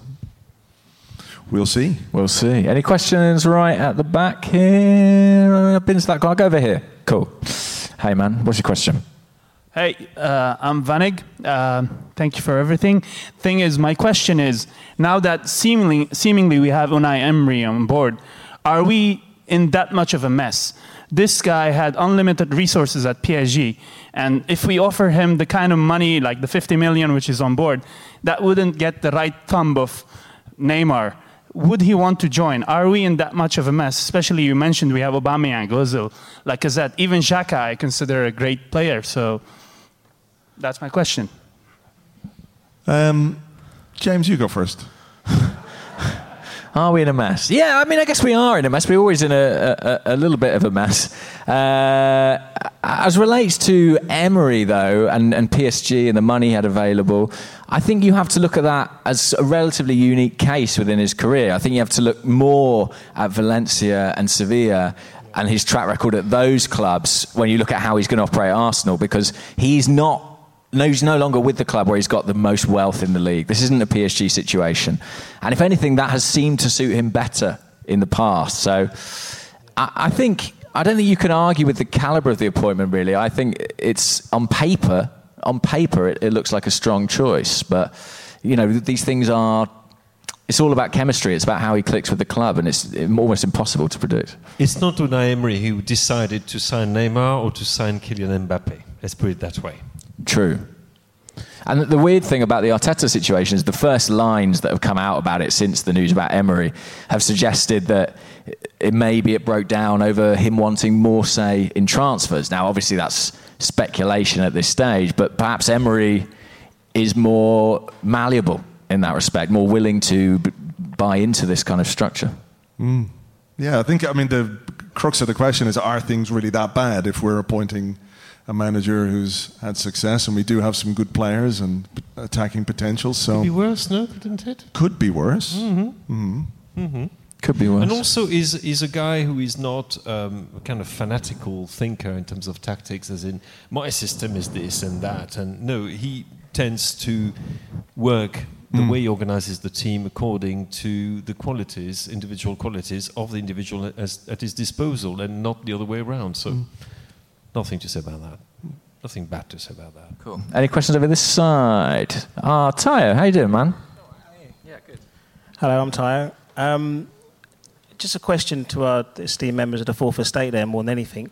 we'll see. We'll see. Any questions right at the back here? I've been to that guy. I'll go over here. Cool. Hey man, what's your question? Hey, uh, I'm Vanig. Uh, thank you for everything. Thing is, my question is: now that seemingly, seemingly we have Unai Emery on board, are we in that much of a mess? This guy had unlimited resources at PSG, and if we offer him the kind of money, like the 50 million which is on board, that wouldn't get the right thumb of Neymar. Would he want to join? Are we in that much of a mess? Especially you mentioned we have Aubameyang, Ozil, Lacazette, even Xhaka. I consider a great player. So that's my question. Um, James, you go first. <laughs> Are we in a mess? Yeah, I mean, I guess we are in a mess. We're always in a, a, a little bit of a mess. Uh, as relates to Emery, though, and, and PSG and the money he had available, I think you have to look at that as a relatively unique case within his career. I think you have to look more at Valencia and Sevilla and his track record at those clubs when you look at how he's going to operate at Arsenal because he's not no, he's no longer with the club where he's got the most wealth in the league. This isn't a PSG situation. And if anything, that has seemed to suit him better in the past. So I, I think, I don't think you can argue with the calibre of the appointment, really. I think it's on paper, on paper, it, it looks like a strong choice. But, you know, these things are it's all about chemistry. It's about how he clicks with the club, and it's almost impossible to predict. It's not Unai Emery who decided to sign Neymar or to sign Kylian Mbappe. Let's put it that way. True. And the weird thing about the Arteta situation is the first lines that have come out about it since the news about Emery have suggested that it maybe it broke down over him wanting more say in transfers. Now, obviously, that's speculation at this stage, but perhaps Emery is more malleable in that respect, more willing to buy into this kind of structure. Mm. Yeah, I think, I mean, the crux of the question is are things really that bad if we're appointing a manager who's had success, and we do have some good players and attacking potential. So could be worse, no, couldn't it? Could be worse. Mm-hmm. Mm-hmm. Mm-hmm. Could be worse. And also, is is a guy who is not um, a kind of fanatical thinker in terms of tactics, as in my system is this and that, and no, he tends to work the mm. way he organizes the team according to the qualities, individual qualities of the individual as, at his disposal, and not the other way around. So. Mm. Nothing to say about that. Nothing bad to say about that. Cool. Any questions over this side? Ah, Tayo, how you doing, man? Yeah, good. Hello, I'm Tayo. Um, just a question to our esteemed members of the Fourth Estate there more than anything.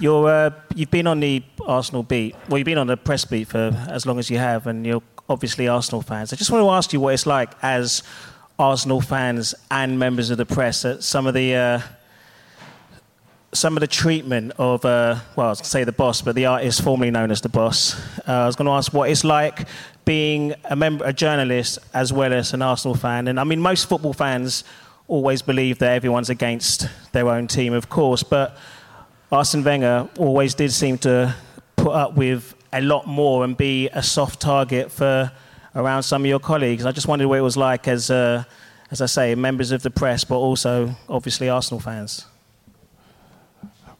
You're, uh, you've been on the Arsenal beat, well, you've been on the press beat for as long as you have, and you're obviously Arsenal fans. I just want to ask you what it's like as Arsenal fans and members of the press at some of the uh, some of the treatment of, uh, well, I was going to say the boss, but the artist formerly known as the boss. Uh, I was going to ask what it's like being a member, a journalist, as well as an Arsenal fan. And I mean, most football fans always believe that everyone's against their own team, of course, but Arsene Wenger always did seem to put up with a lot more and be a soft target for around some of your colleagues. I just wondered what it was like as, uh, as I say, members of the press, but also obviously Arsenal fans.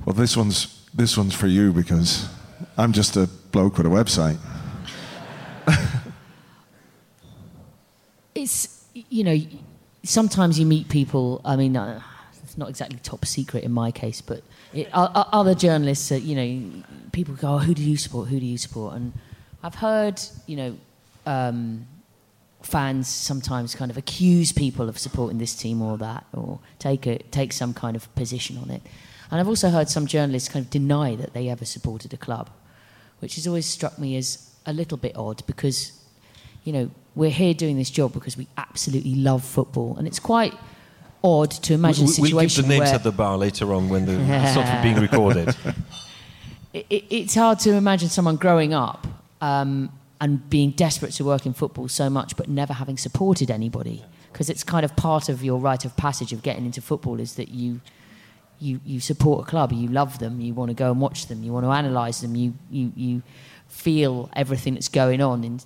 Well, this one's this one's for you because I'm just a bloke with a website. it's you know sometimes you meet people. I mean, uh, it's not exactly top secret in my case, but it, uh, other journalists, uh, you know, people go, oh, "Who do you support? Who do you support?" And I've heard, you know. Um, fans sometimes kind of accuse people of supporting this team or that, or take a, take some kind of position on it. And I've also heard some journalists kind of deny that they ever supported a club, which has always struck me as a little bit odd because, you know, we're here doing this job because we absolutely love football. And it's quite odd to imagine we, a situation We'll give the names where at the bar later on when the <laughs> stuff is being recorded. <laughs> it, it, it's hard to imagine someone growing up um, and being desperate to work in football so much, but never having supported anybody. Because it's kind of part of your rite of passage of getting into football is that you, you, you support a club, you love them, you want to go and watch them, you want to analyse them, you, you, you feel everything that's going on in,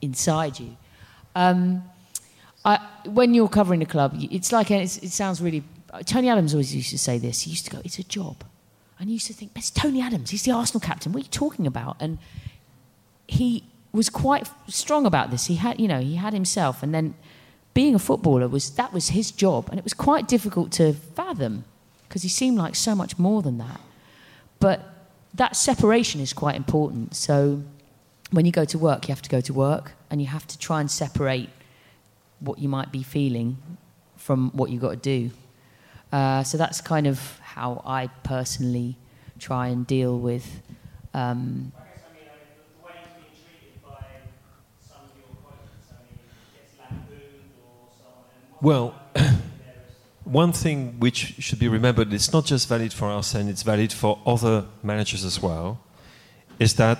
inside you. Um, I, when you're covering a club, it's like it's, it sounds really. Tony Adams always used to say this. He used to go, "It's a job," and you used to think, "It's Tony Adams. He's the Arsenal captain. What are you talking about?" And he was quite strong about this. He had, you know, he had himself, and then being a footballer was that was his job, and it was quite difficult to fathom because he seemed like so much more than that. But that separation is quite important. So when you go to work, you have to go to work, and you have to try and separate what you might be feeling from what you've got to do. Uh, so that's kind of how I personally try and deal with. Um, Well, one thing which should be remembered, it's not just valid for us and it's valid for other managers as well, is that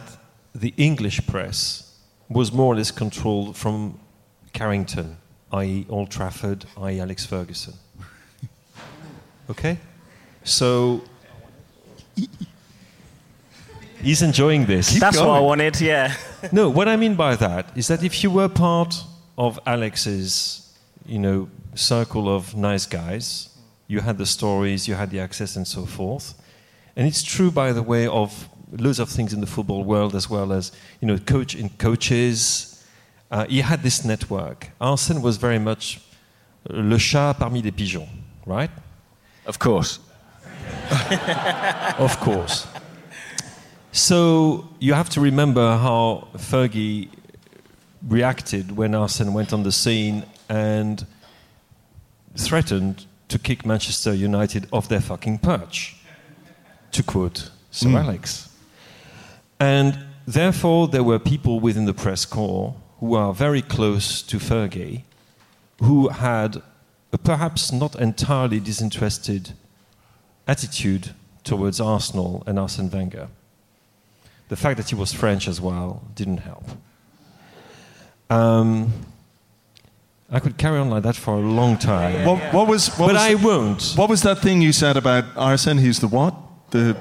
the English press was more or less controlled from Carrington, i.e., Old Trafford, i.e., Alex Ferguson. Okay? So. He's enjoying this. That's what I wanted, yeah. no, what I mean by that is that if you were part of Alex's you know, circle of nice guys. You had the stories, you had the access, and so forth. And it's true, by the way, of loads of things in the football world as well as you know, coach in coaches. Uh, he had this network. Arsene was very much le chat parmi les pigeons, right? Of course. <laughs> of course. So you have to remember how Fergie reacted when Arsene went on the scene and threatened to kick Manchester United off their fucking perch, to quote Sir mm. Alex. And therefore, there were people within the press corps who are very close to Fergie who had a perhaps not entirely disinterested attitude towards Arsenal and Arsene Wenger. The fact that he was French as well didn't help. Um, I could carry on like that for a long time. What, what was? What but was, I won't. What was that thing you said about Arsene? He's the what? The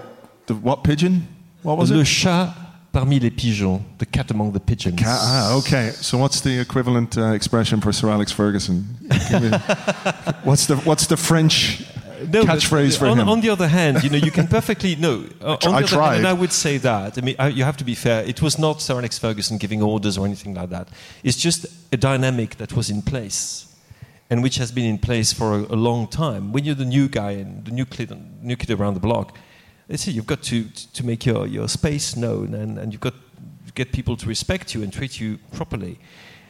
the what pigeon? What was Le it? chat parmi les pigeons. The cat among the pigeons. Cat, ah, okay. So what's the equivalent uh, expression for Sir Alex Ferguson? <laughs> what's the what's the French no, catchphrase for on, him? On the other hand, you know, you can perfectly no. <laughs> Uh, on I the tried. Other hand, and I would say that. I mean, I, you have to be fair. It was not Sir Alex Ferguson giving orders or anything like that. It's just a dynamic that was in place, and which has been in place for a, a long time. When you're the new guy and the new kid, new kid around the block, they say you've got to to make your, your space known, and, and you've got to get people to respect you and treat you properly.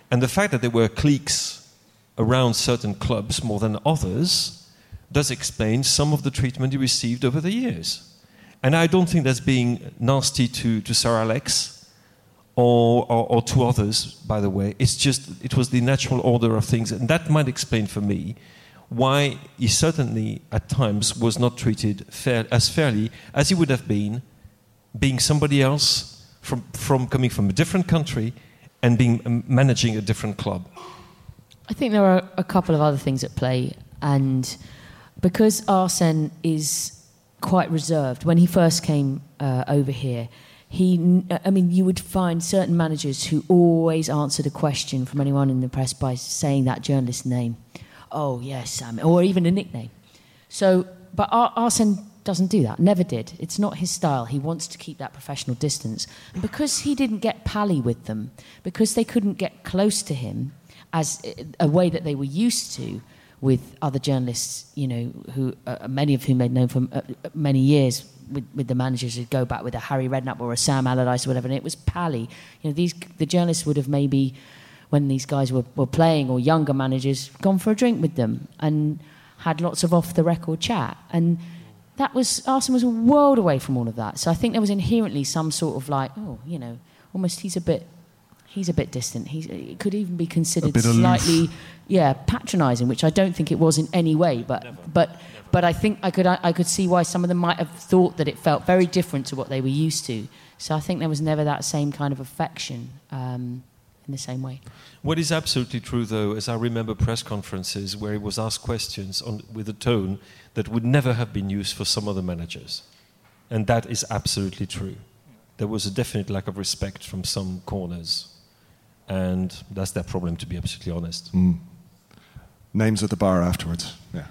And the fact that there were cliques around certain clubs more than others does explain some of the treatment he received over the years. And I don't think that's being nasty to, to Sir Alex or, or, or, to others, by the way. It's just, it was the natural order of things. And that might explain for me why he certainly, at times, was not treated fair, as fairly as he would have been being somebody else from, from coming from a different country and being um, managing a different club. I think there are a couple of other things at play. And because Arsene is quite reserved, when he first came uh, over here, he, I mean, you would find certain managers who always answered a question from anyone in the press by saying that journalist's name. Oh, yes, Sam, or even a nickname. So, but Arsene doesn't do that, never did. It's not his style. He wants to keep that professional distance. And because he didn't get pally with them, because they couldn't get close to him as a way that they were used to, with other journalists, you know, who uh, many of whom they'd known for uh, many years with, with the managers who'd go back with a Harry Redknapp or a Sam Allardyce or whatever, and it was pally. You know, these the journalists would have maybe, when these guys were, were playing or younger managers, gone for a drink with them and had lots of off the record chat. And that was Arsene was a world away from all of that. So I think there was inherently some sort of like, oh, you know, almost he's a bit he's a bit distant. He's, it could even be considered slightly, yeah, patronising, which I don't think it was in any way. But Never. but but I think I could I, I, could see why some of them might have thought that it felt very different to what they were used to. So I think there was never that same kind of affection um, in the same way. What is absolutely true, though, is I remember press conferences where he was asked questions on, with a tone that would never have been used for some other managers. And that is absolutely true. There was a definite lack of respect from some corners. And that's their problem, to be absolutely honest. Mm. Names at the bar afterwards. Yeah.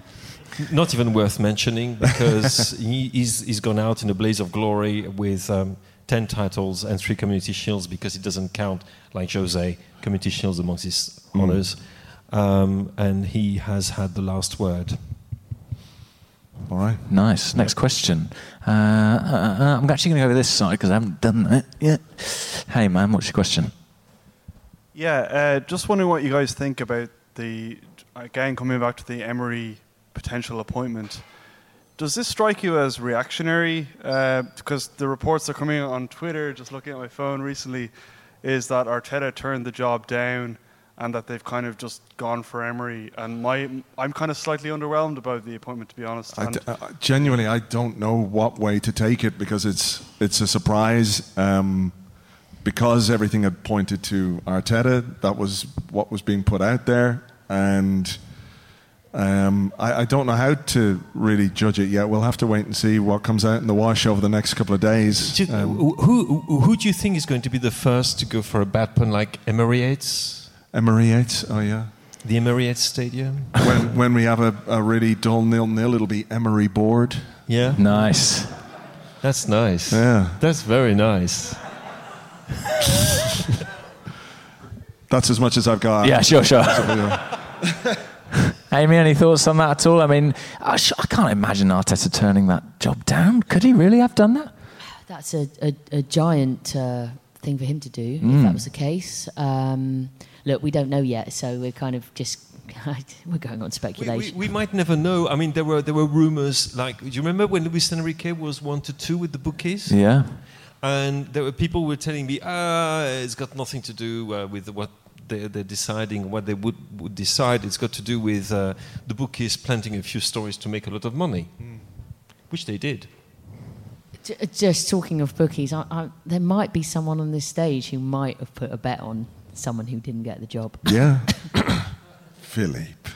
Not even worth mentioning because <laughs> he, he's, he's gone out in a blaze of glory with um, 10 titles and three community shields because he doesn't count, like Jose, community shields amongst his Mm. honors. Um, and he has had the last word. All right. Nice. Next question. Uh, uh, uh, I'm actually going to go to this side because I haven't done that yet. Hey, man, what's your question? Yeah, uh, just wondering what you guys think about the again coming back to the Emery potential appointment. Does this strike you as reactionary? Uh, because the reports that are coming on Twitter, just looking at my phone recently, is that Arteta turned the job down and that they've kind of just gone for Emery. And my, I'm kind of slightly underwhelmed about the appointment, to be honest. I d- uh, genuinely, I don't know what way to take it because it's it's a surprise. Um, because everything had pointed to Arteta, that was what was being put out there, and um, I, I don't know how to really judge it yet. We'll have to wait and see what comes out in the wash over the next couple of days. Do you- Um, who, who, who do you think is going to be the first to go for a bad pun like Emirates? Emirates, oh yeah. The Emirates Stadium? when when we have a, a really dull nil nil, it'll be Emery board. Yeah. Nice. That's nice. Yeah. That's very nice. <laughs> That's as much as I've got. Yeah, sure, sure. <laughs> Amy, any thoughts on that at all? I mean, I, sh- I can't imagine Arteta turning that job down. Could he really have done that? That's a, a, a giant uh, thing for him to do, if Mm. that was the case. Um, look, we don't know yet, so we're kind of just <laughs> we're going on We, speculation. we might never know. I mean, there were there were rumors. Like, do you remember when Luis Enrique was one to two with the bookies? Yeah. And there were people who were telling me, ah, it's got nothing to do uh, with what they're, they're deciding, what they would, would decide. It's got to do with uh, the bookies planting a few stories to make a lot of money, which they did. J- Just talking of bookies, I, I, there might be someone on this stage who might have put a bet on someone who didn't get the job. Yeah. <coughs> Philippe. <laughs>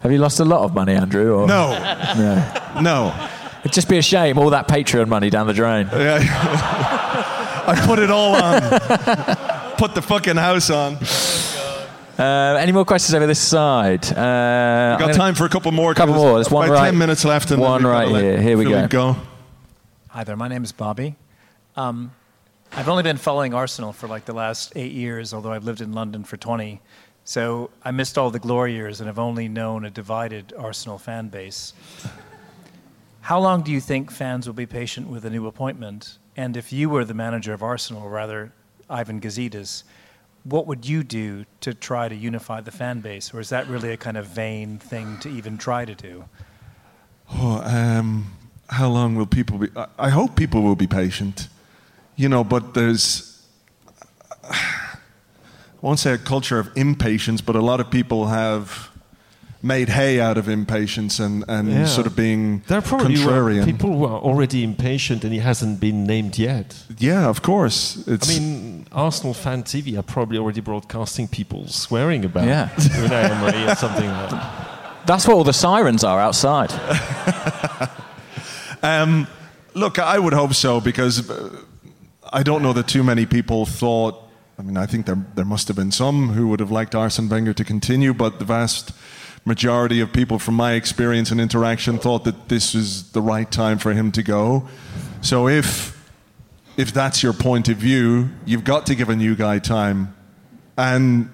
Have you lost a lot of money, Andrew? Or? No. no. No. It'd just be a shame, all that Patreon money down the drain. Yeah. <laughs> I put it all on. put the fucking house on. Uh, any more questions over this side? Uh, We've got gonna- time for a couple more. Couple 'cause more. There's one about right. 10 minutes left. And one right here. Here we Philippe go. go. Hi there, my name is Bobby. Um, I've only been following Arsenal for like the last eight years, although I've lived in London for 20. So I missed all the glory years and have only known a divided Arsenal fan base. How long do you think fans will be patient with a new appointment? And if you were the manager of Arsenal, or rather Ivan Gazidis, what would you do to try to unify the fan base? Or is that really a kind of vain thing to even try to do? Oh, um, how long will people be? I, I hope people will be patient. You know, but there's, I won't say a culture of impatience, but a lot of people have made hay out of impatience and, and Yeah. sort of being There are probably contrarian. people who are already impatient and he hasn't been named yet. Yeah, of course. It's, I mean, Arsenal fan TV are probably already broadcasting people swearing about Yeah. Unai Emery or something like that. That's what all the sirens are outside. <laughs> Um, look, I would hope so because uh, I don't know that too many people thought. I mean, I think there there must have been some who would have liked Arsene Wenger to continue, but the vast majority of people, from my experience and interaction, thought that this was the right time for him to go. So if if that's your point of view, you've got to give a new guy time. And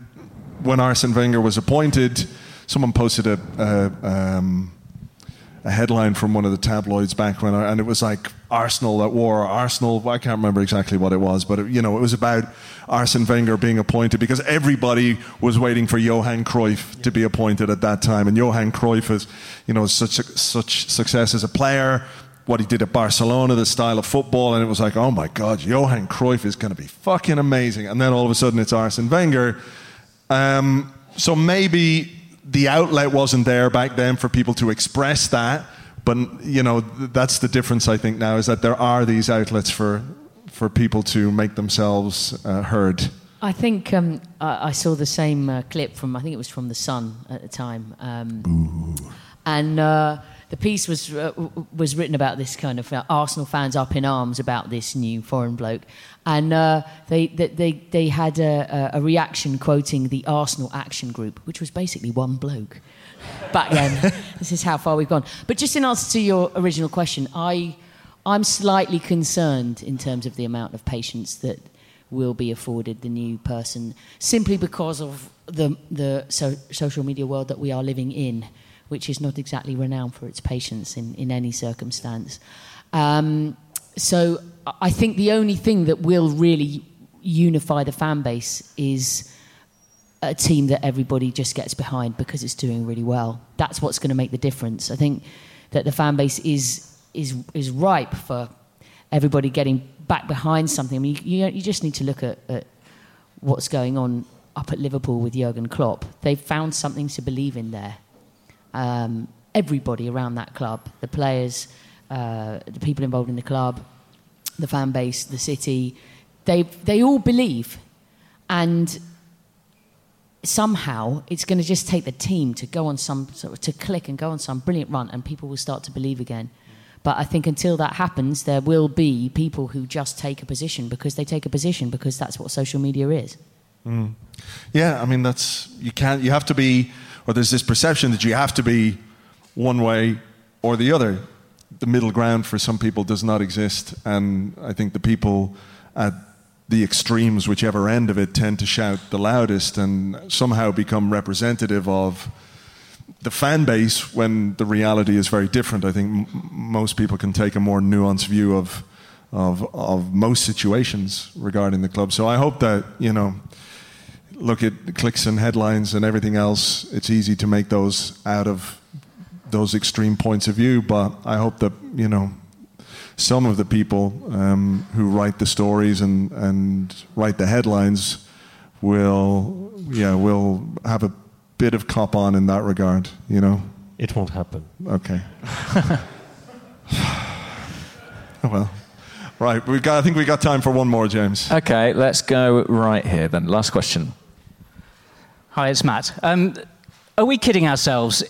when Arsene Wenger was appointed, someone posted a. a um, a headline from one of the tabloids back when, and it was like Arsenal at war, Arsenal. I can't remember exactly what it was, but it, you know, it was about Arsene Wenger being appointed because everybody was waiting for Johan Cruyff to be appointed at that time, and Johan Cruyff is, you know, such such success as a player. What he did at Barcelona, the style of football, and it was like, oh my God, Johan Cruyff is going to be fucking amazing. And then all of a sudden, it's Arsene Wenger. Um, so maybe the outlet wasn't there back then for people to express that, But you know, that's the difference. I think now is that there are these outlets for for people to make themselves uh, heard. I think um, I, I saw the same uh, clip from I think it was from the Sun at the time, um, and uh, the piece was uh, was written about this kind of uh, Arsenal fans up in arms about this new foreign bloke, and uh, they, they they they had a, a a reaction quoting the Arsenal Action Group, which was basically one bloke back then. <laughs> this is how far we've gone. But just in answer to your original question, I I'm slightly concerned in terms of the amount of patience that will be afforded the new person, simply because of the the so, social media world that we are living in, which is not exactly renowned for its patience in, in any circumstance. Um, so I- think the only thing that will really unify the fan base is a team that everybody just gets behind because it's doing really well. That's what's going to make the difference. I think that the fan base is is is ripe for everybody getting back behind something. I mean, you, you just need to look at, at what's going on up at Liverpool with Jurgen Klopp. They've found something to believe in there. Um, everybody around that club, the players, uh, the people involved in the club, the fan base, the city, they they all believe, and somehow it's going to just take the team to go on some sort of to click and go on some brilliant run and people will start to believe again but i think until that happens there will be people who just take a position because they take a position because that's what social media is Mm. Yeah, I mean that's you can't. You have to be, or there's this perception that you have to be one way or the other. The middle ground for some people does not exist, and I think the people at the extremes, whichever end of it, tend to shout the loudest and somehow become representative of the fan base when the reality is very different. I think m- most people can take a more nuanced view of, of, of most situations regarding the club. So I hope that, you know, look at clicks and headlines and everything else, it's easy to make those out of those extreme points of view. But I hope that, you know, some of the people um, who write the stories and, and write the headlines will, yeah, will have a bit of cop on in that regard, you know? It won't happen. Okay. oh, <laughs> well. Right, we got, I think we got time for one more, James. Okay, let's go right here then. Last question. Hi, it's Matt. Um, are we kidding ourselves?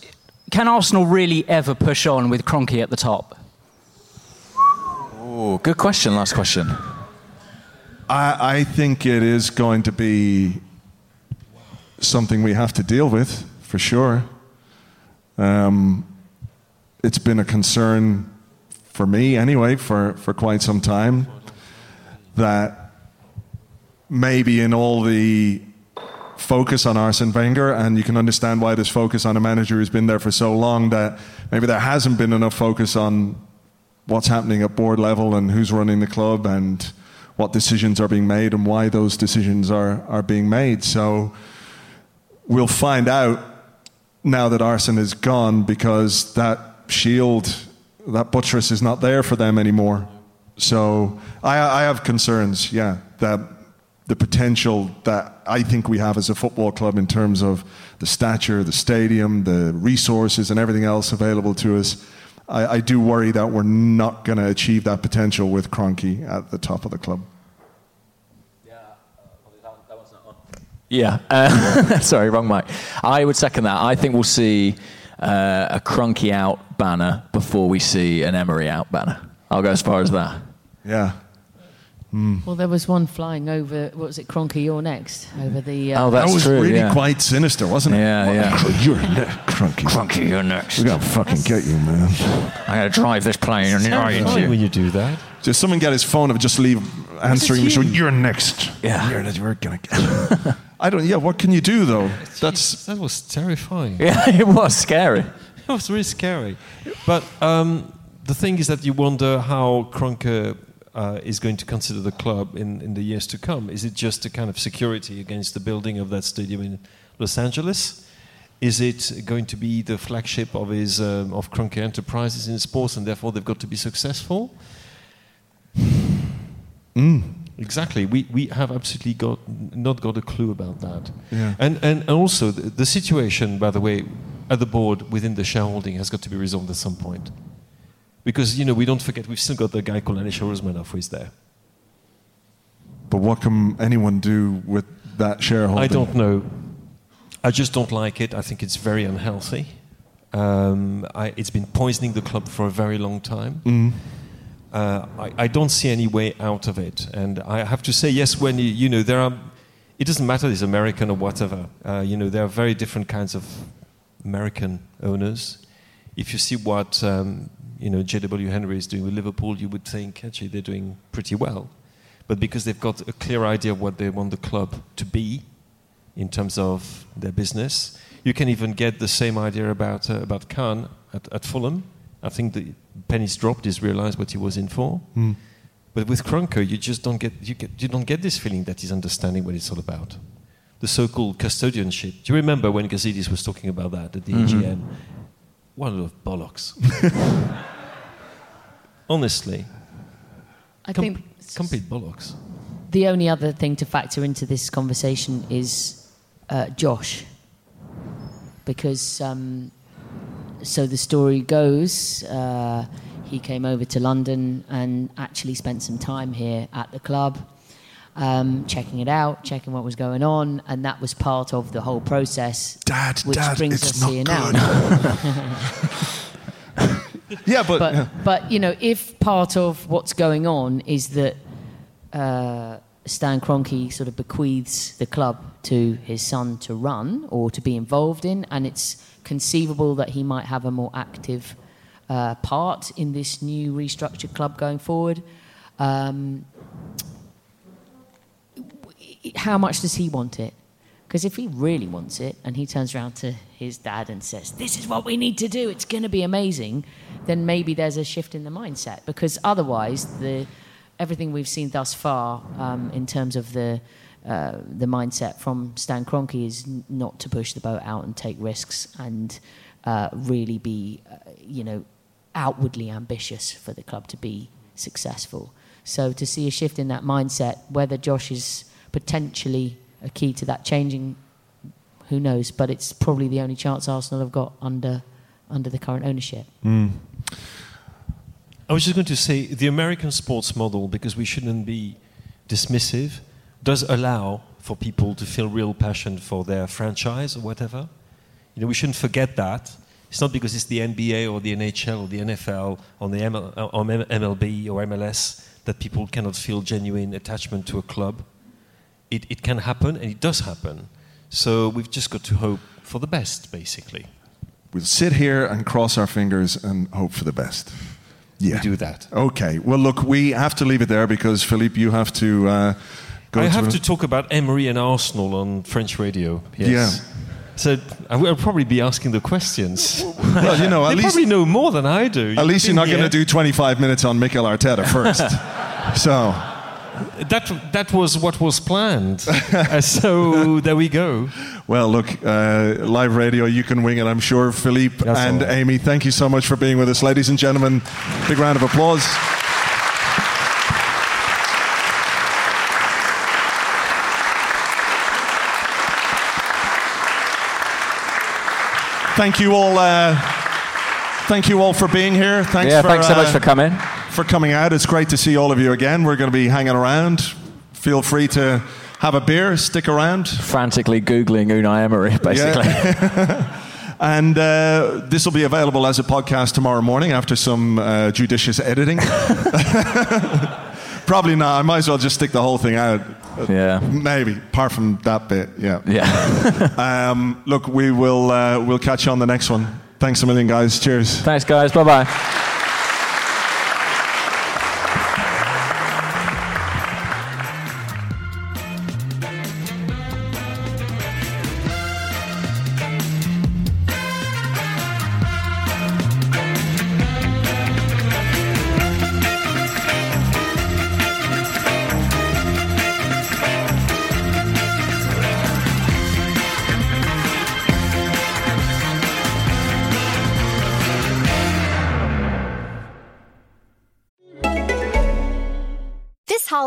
Can Arsenal really ever push on with Kroenke at the top? Oh, good question. Last question. I, I think it is going to be something we have to deal with, for sure. Um, it's been a concern for me, anyway, for, for quite some time, that maybe in all the focus on Arsene Wenger, and you can understand why there's focus on a manager who's been there for so long, that maybe there hasn't been enough focus on what's happening at board level and who's running the club and what decisions are being made and why those decisions are, are being made. So we'll find out now that Arsene is gone because that shield, that buttress is not there for them anymore. So I, I have concerns, yeah, that the potential that I think we have as a football club in terms of the stature, the stadium, the resources, and everything else available to us. I, I do worry that we're not going to achieve that potential with Kroenke at the top of the club. Yeah. Uh, <laughs> sorry, wrong mic. I would second that. I think we'll see uh, a Kroenke out banner before we see an Emery out banner. I'll go as far as that. Yeah. Well there was one flying over what was it Kroenke you're next over the uh, Oh, that's that was true, really yeah. quite sinister, wasn't it? Yeah, yeah. <laughs> You're next, Kroenke. Kroenke, you're next. We're going to fucking get you, man. I gotta drive this plane and Terrifying when you do that. Just someone get his phone and just leave answering you? machine. You're next. Yeah. You're next. We're going to get <laughs> I don't, yeah, what can you do, though? That's. That was terrifying. <laughs> Yeah, it was scary. It was really scary. But um, the thing is that you wonder how Kroenke uh, is going to consider the club in, in the years to come. Is it just a kind of security against the building of that stadium in Los Angeles? Is it going to be the flagship of his um, of Kroenke Enterprises in sports, and therefore they've got to be successful? Mm. Exactly. We, we have absolutely got not got a clue about that. Yeah. And and also the, the situation, by the way, at the board within the shareholding has got to be resolved at some point. Because, you know, we don't forget, we've still got the guy called Alisher Usmanov who is there. But what can anyone do with that shareholding? I don't know. I just don't like it. I think it's very unhealthy. Um, I, it's been poisoning the club for a very long time. Mm. Uh, I, I don't see any way out of it. And I have to say, yes, when you, you know, there are, it doesn't matter, if it's American or whatever. Uh, you know, there are very different kinds of American owners. If you see what, um, you know, J.W. Henry is doing with Liverpool, you would think, actually, they're doing pretty well. But because they've got a clear idea of what they want the club to be in terms of their business, you can even get the same idea about, uh, about Khan at, at Fulham. I think the pennies dropped, he's realized what he was in for. Mm. But with Kroenke, you just don't get you, get you don't get this feeling that he's understanding what it's all about. The so-called custodianship. Do you remember when Gazidis was talking about that at the Mhm. What a lot of bollocks. <laughs> Honestly, I com- think complete bollocks. the only other thing to factor into this conversation is uh, Josh. Because, um, so the story goes, uh, he came over to London and actually spent some time here at the club, um, checking it out, checking what was going on, and that was part of the whole process. Dad, which Dad, brings it's us not here good. now. <laughs> <laughs> yeah, but but, yeah. but you know, if part of what's going on is that uh, Stan Kroenke sort of bequeaths the club to his son to run or to be involved in, and it's conceivable that he might have a more active uh, part in this new restructured club going forward. Um, how much does he want it? Because if he really wants it and he turns around to his dad and says, This is what we need to do, it's going to be amazing, then maybe there's a shift in the mindset. Because otherwise, the, everything we've seen thus far um, in terms of the, uh, the mindset from Stan Kroenke is not to push the boat out and take risks and uh, really be, uh, you know, outwardly ambitious for the club to be successful. So to see a shift in that mindset, whether Josh is potentially a key to that changing, who knows? But it's probably the only chance Arsenal have got under under the current ownership. Mm. I was just going to say the American sports model, because we shouldn't be dismissive, does allow for people to feel real passion for their franchise or whatever. You know, we shouldn't forget that. It's not because it's the NBA or the NHL or the NFL or the ML, or MLB or MLS that people cannot feel genuine attachment to a club. It, it can happen, and it does happen. So we've just got to hope for the best, basically. We'll sit here and cross our fingers and hope for the best. Yeah. We do that. Okay. Well, look, we have to leave it there because Philippe, you have to uh, go. I to have a- to talk about Emery and Arsenal on French radio. Yes. Yeah. So I will probably be asking the questions. Well, you know, <laughs> at they least- probably know more than I do. At least you're not going to to do 25 minutes on Mikel Arteta first. <laughs> so That that was what was planned. Uh, <laughs> so there we go. Well, look, uh, live radio, you can wing it, I'm sure. Philippe That's and right. Amy, thank you so much for being with us. Ladies and gentlemen, big round of applause. Thank you all. Uh, thank you all for being here. Thanks Yeah, for, thanks so much uh, for coming. For coming out. It's great to see all of you again. We're going to be hanging around. Feel free to have a beer, stick around. Frantically Googling Unai Emery, basically. <laughs> And uh, this will be available as a podcast tomorrow morning after some uh, judicious editing. <laughs> Probably not. I might as well just stick the whole thing out. Yeah. Maybe, apart from that bit. Yeah. Yeah. <laughs> um, look, we will uh, we'll catch you on the next one. Thanks a million, guys. Cheers. Thanks, guys. Bye bye.